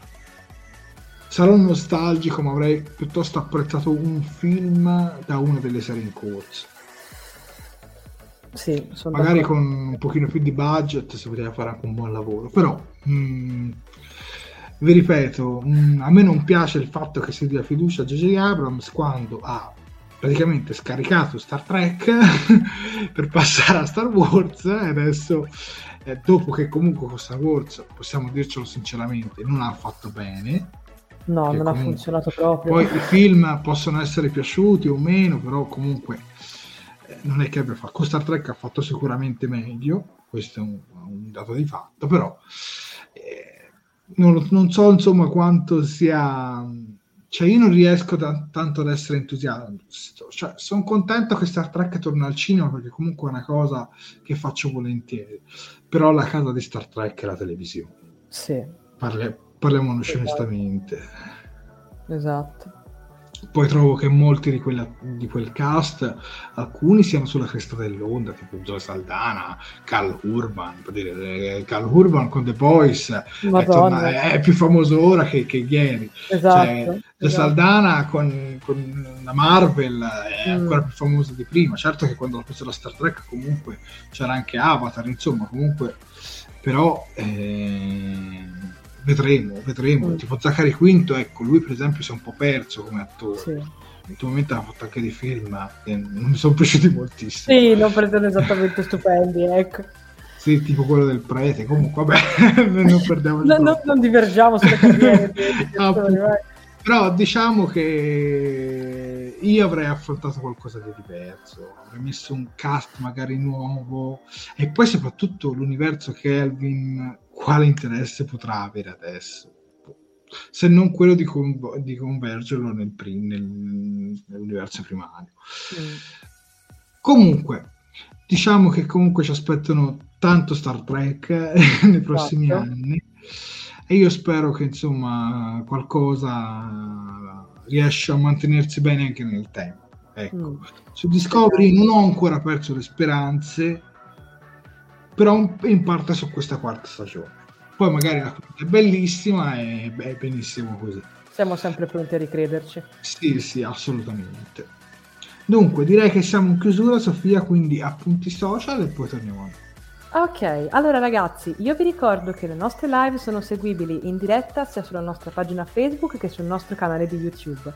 Sarò nostalgico, ma avrei piuttosto apprezzato un film da una delle serie in corso. Sì, magari con un pochino più di budget si poteva fare anche un buon lavoro, però mh, mm, vi ripeto, mh, mm, a me non piace il fatto che si dia fiducia a J.J. Abrams quando ha praticamente scaricato Star Trek per passare a Star Wars e adesso eh, dopo che comunque con Star Wars possiamo dircelo sinceramente non ha fatto bene no non ha funzionato proprio poi i film possono essere piaciuti o meno però comunque non è che abbia fatto, Star Trek ha fatto sicuramente meglio, questo è un, un dato di fatto, però eh, non, non, so insomma quanto sia... Cioè io non riesco da, tanto ad essere entusiasta, cioè, sono contento che Star Trek torna al cinema perché comunque è una cosa che faccio volentieri, però la casa di Star Trek è la televisione. Sì. Parle, parliamoci esatto. onestamente. Esatto. Poi trovo che molti di, quella, di, quel cast, alcuni siano sulla cresta dell'onda, tipo Joe Saldana, Cal Urban, per dire, Cal eh, Urban con The Boys è, torna, è, più famoso ora che, che ieri. Esatto, cioè, Joe esatto. Saldana con, con, la Marvel è mm. ancora più famoso di prima. Certo che quando ho preso la Star Trek comunque c'era anche Avatar, insomma, comunque, però... Eh, vedremo, vedremo. Mm. Tipo Zachary Quinto, ecco, lui per esempio si è un po' perso come attore. Sì. Ultimamente ha fatto anche dei film che non mi sono piaciuti moltissimo. Sì, non prendono esattamente stupendi, ecco. sì, tipo quello del prete. Comunque, vabbè, non perdiamo no, no, non divergiamo sulle carriere. ah, però diciamo che io avrei affrontato qualcosa di diverso, avrei messo un cast magari nuovo e poi soprattutto l'universo Kelvin, quale interesse potrà avere adesso? Se non quello di, con- di convergerlo nel prim- nel- nell'universo primario. Mm. Comunque, diciamo che comunque ci aspettano tanto Star Trek nei prossimi esatto. anni e io spero che insomma qualcosa riesca a mantenersi bene anche nel tempo. Ecco. Mm. Su Discovery non ho ancora perso le speranze, però in parte su questa quarta stagione. Poi magari la è bellissima e è benissimo così. Siamo sempre pronti a ricrederci. Sì, sì, assolutamente. Dunque, direi che siamo in chiusura, Sofia, quindi appunti social e poi torniamo a noi. Ok, allora ragazzi, io vi ricordo che le nostre live sono seguibili in diretta sia sulla nostra pagina Facebook che sul nostro canale di YouTube.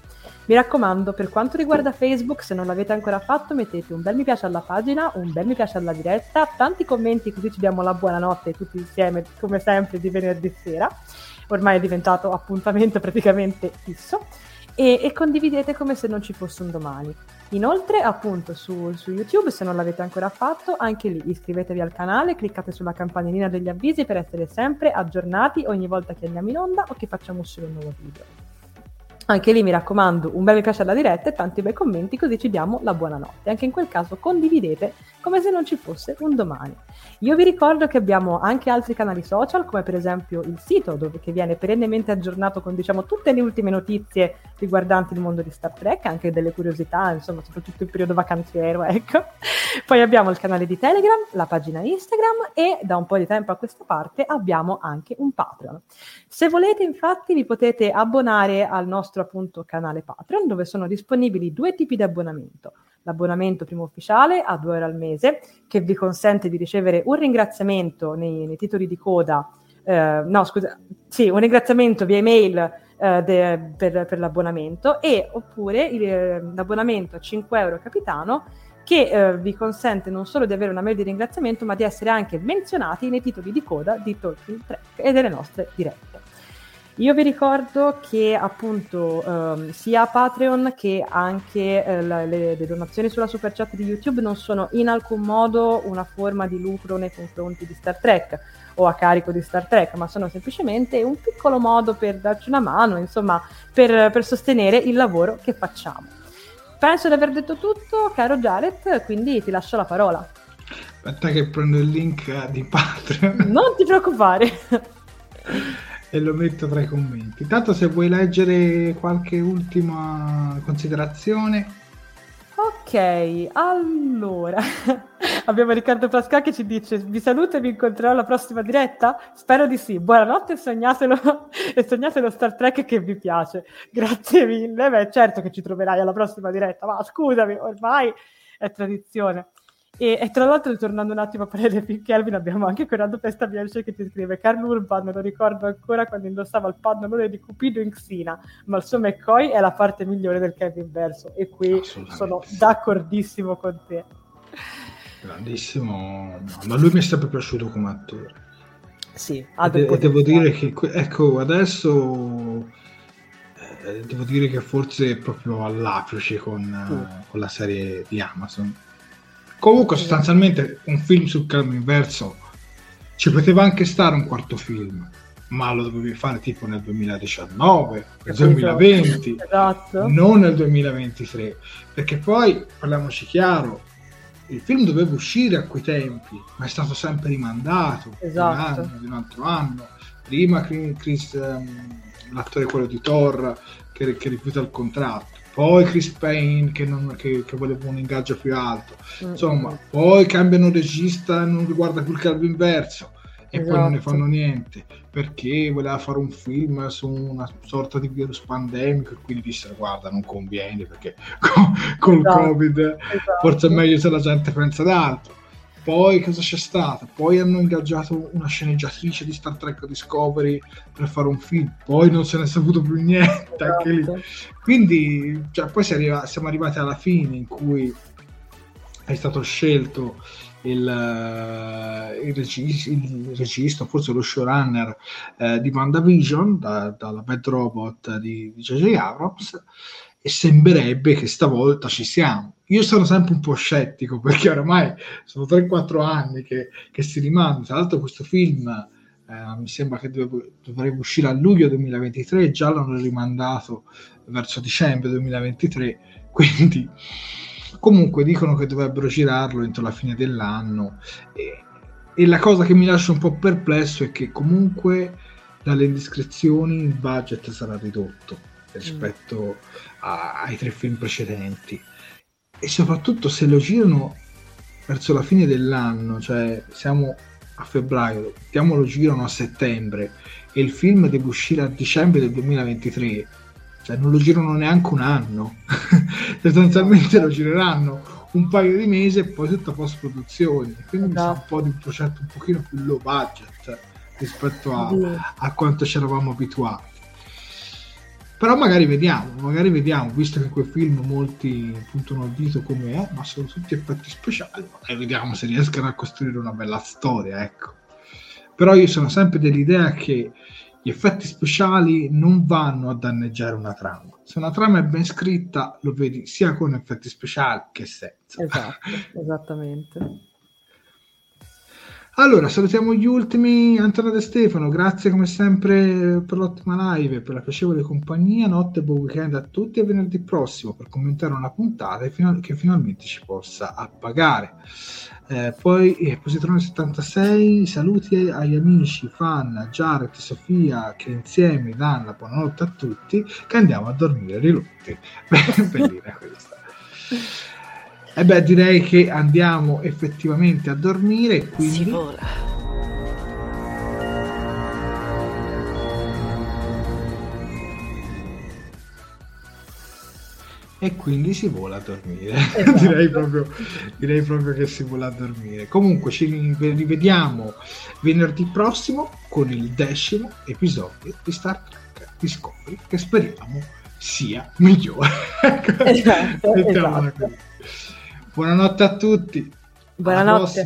Mi raccomando, per quanto riguarda Facebook, se non l'avete ancora fatto, mettete un bel mi piace alla pagina, un bel mi piace alla diretta, tanti commenti così ci diamo la buonanotte tutti insieme, come sempre, di venerdì sera. Ormai è diventato appuntamento praticamente fisso. E, e condividete come se non ci fosse un domani. Inoltre, appunto, su, su, YouTube, se non l'avete ancora fatto, anche lì iscrivetevi al canale, cliccate sulla campanellina degli avvisi per essere sempre aggiornati ogni volta che andiamo in onda o che facciamo uscire un nuovo video. Anche lì mi raccomando, un bel mi piace alla diretta e tanti bei commenti, così ci diamo la buonanotte. Anche in quel caso condividete come se non ci fosse un domani. Io vi ricordo che abbiamo anche altri canali social, come per esempio il sito, dove, che viene perennemente aggiornato con diciamo, tutte le ultime notizie riguardanti il mondo di Star Trek, anche delle curiosità, insomma, soprattutto in periodo vacanziero, ecco. Poi abbiamo il canale di Telegram, la pagina Instagram e da un po' di tempo a questa parte abbiamo anche un Patreon. Se volete, infatti, vi potete abbonare al nostro appunto canale Patreon, dove sono disponibili due tipi di abbonamento l'abbonamento primo ufficiale a 2 euro al mese, che vi consente di ricevere un ringraziamento nei, nei titoli di coda, eh, no scusa, sì, un ringraziamento via email eh, de, per, per, l'abbonamento e oppure il, eh, l'abbonamento a 5 euro capitano che eh, vi consente non solo di avere una mail di ringraziamento ma di essere anche menzionati nei titoli di coda di Talking Track e delle nostre dirette. Io vi ricordo che appunto um, sia Patreon che anche eh, la, le, le, donazioni sulla super chat di YouTube non sono in alcun modo una forma di lucro nei confronti di Star Trek o a carico di Star Trek, ma sono semplicemente un piccolo modo per darci una mano, insomma, per, per sostenere il lavoro che facciamo. Penso di aver detto tutto, caro Jared, quindi ti lascio la parola. Aspetta che prendo il link di Patreon. Non ti preoccupare. e lo metto tra i commenti. Intanto se vuoi leggere qualche ultima considerazione. Ok, allora abbiamo Riccardo Pascal che ci dice vi saluto e vi incontrerò alla prossima diretta? Spero di sì, buonanotte sognatelo, e sognatelo Star Trek che vi piace. Grazie mille, beh certo che ci troverai alla prossima diretta, ma scusami, ormai è tradizione. E, e, tra l'altro, tornando un attimo a parlare di Kelvin, abbiamo anche Corrado Pestabielce che ti scrive: Carl Urban, me lo ricordo ancora quando indossava il pannolone di Cupido in Xina, ma il suo McCoy è la parte migliore del Kevin verso. E qui sono d'accordissimo con te. Grandissimo, ma lui mi è sempre piaciuto come attore. Sì, e, de- devo dire che ecco adesso eh, devo dire che forse è proprio all'apice con, uh, con la serie di Amazon Comunque, sostanzialmente, un film sul calmo inverso ci poteva anche stare un quarto film, ma lo dovevi fare tipo nel 2019, nel 2020, esatto. non nel 2023. Perché poi, parliamoci chiaro, il film doveva uscire a quei tempi, ma è stato sempre rimandato esatto. di un anno, di un altro anno. Prima Chris, um, l'attore quello di Thor, che, che rifiuta il contratto poi Chris Payne che, non, che, che voleva un ingaggio più alto, mm-hmm. insomma, poi cambiano regista e non riguarda più il calvo inverso e esatto. poi non ne esatto. fanno niente perché voleva fare un film su una sorta di virus pandemico e quindi disse guarda non conviene perché con, con esatto. il covid esatto. forse è meglio se la gente pensa ad altro poi cosa c'è stato? Poi hanno ingaggiato una sceneggiatrice di Star Trek Discovery per fare un film, poi non se ne è saputo più niente esatto. anche lì. Quindi, cioè, poi si arriva, siamo arrivati alla fine in cui è stato scelto il, uh, il, regista, il, regista, forse lo showrunner uh, di WandaVision, da, dalla Bad Robot di J.J. Abrams, e sembrerebbe che stavolta ci siamo. Io sono sempre un po' scettico perché oramai sono 3-4 anni che, che si rimanda. Tra l'altro, questo film eh, mi sembra che dovrebbe, dovrebbe uscire a luglio 2023, già l'hanno rimandato verso dicembre 2023. Quindi, comunque, dicono che dovrebbero girarlo entro la fine dell'anno. E, e la cosa che mi lascia un po' perplesso è che, comunque, dalle indiscrezioni il budget sarà ridotto rispetto a, ai tre film precedenti. E soprattutto se lo girano verso la fine dell'anno, cioè siamo a febbraio, lo girano a settembre e il film deve uscire a dicembre del 2023, cioè non lo girano neanche un anno, sostanzialmente lo gireranno un paio di mesi e poi tutta post produzione, quindi mi sa un po' di un progetto un pochino più low budget rispetto a, a quanto ci eravamo abituati. Però magari vediamo, magari vediamo, visto che quel film molti puntano il dito come è, ma sono tutti effetti speciali, magari vediamo se riescono a costruire una bella storia, ecco. Però io sono sempre dell'idea che gli effetti speciali non vanno a danneggiare una trama. Se una trama è ben scritta, lo vedi sia con effetti speciali che senza. Esatto, esattamente. Allora, salutiamo gli ultimi. Antonio De Stefano, grazie come sempre per l'ottima live, per la piacevole compagnia. Notte buon weekend a tutti e venerdì prossimo per commentare una puntata che finalmente ci possa appagare. Eh, poi eh, Positrone 76, saluti agli amici, fan, Jared, Sofia, che insieme danno buonanotte a tutti, che andiamo a dormire rilutti. Bellina questa. E eh beh, direi che andiamo effettivamente a dormire. Quindi... Si vola. E quindi si vola a dormire. Esatto. direi, proprio, direi, proprio, che si vola a dormire. Comunque ci rivediamo venerdì prossimo con il decimo episodio di Star Trek Discovery, che speriamo sia migliore. esatto, esatto. Buonanotte a tutti. Buonanotte.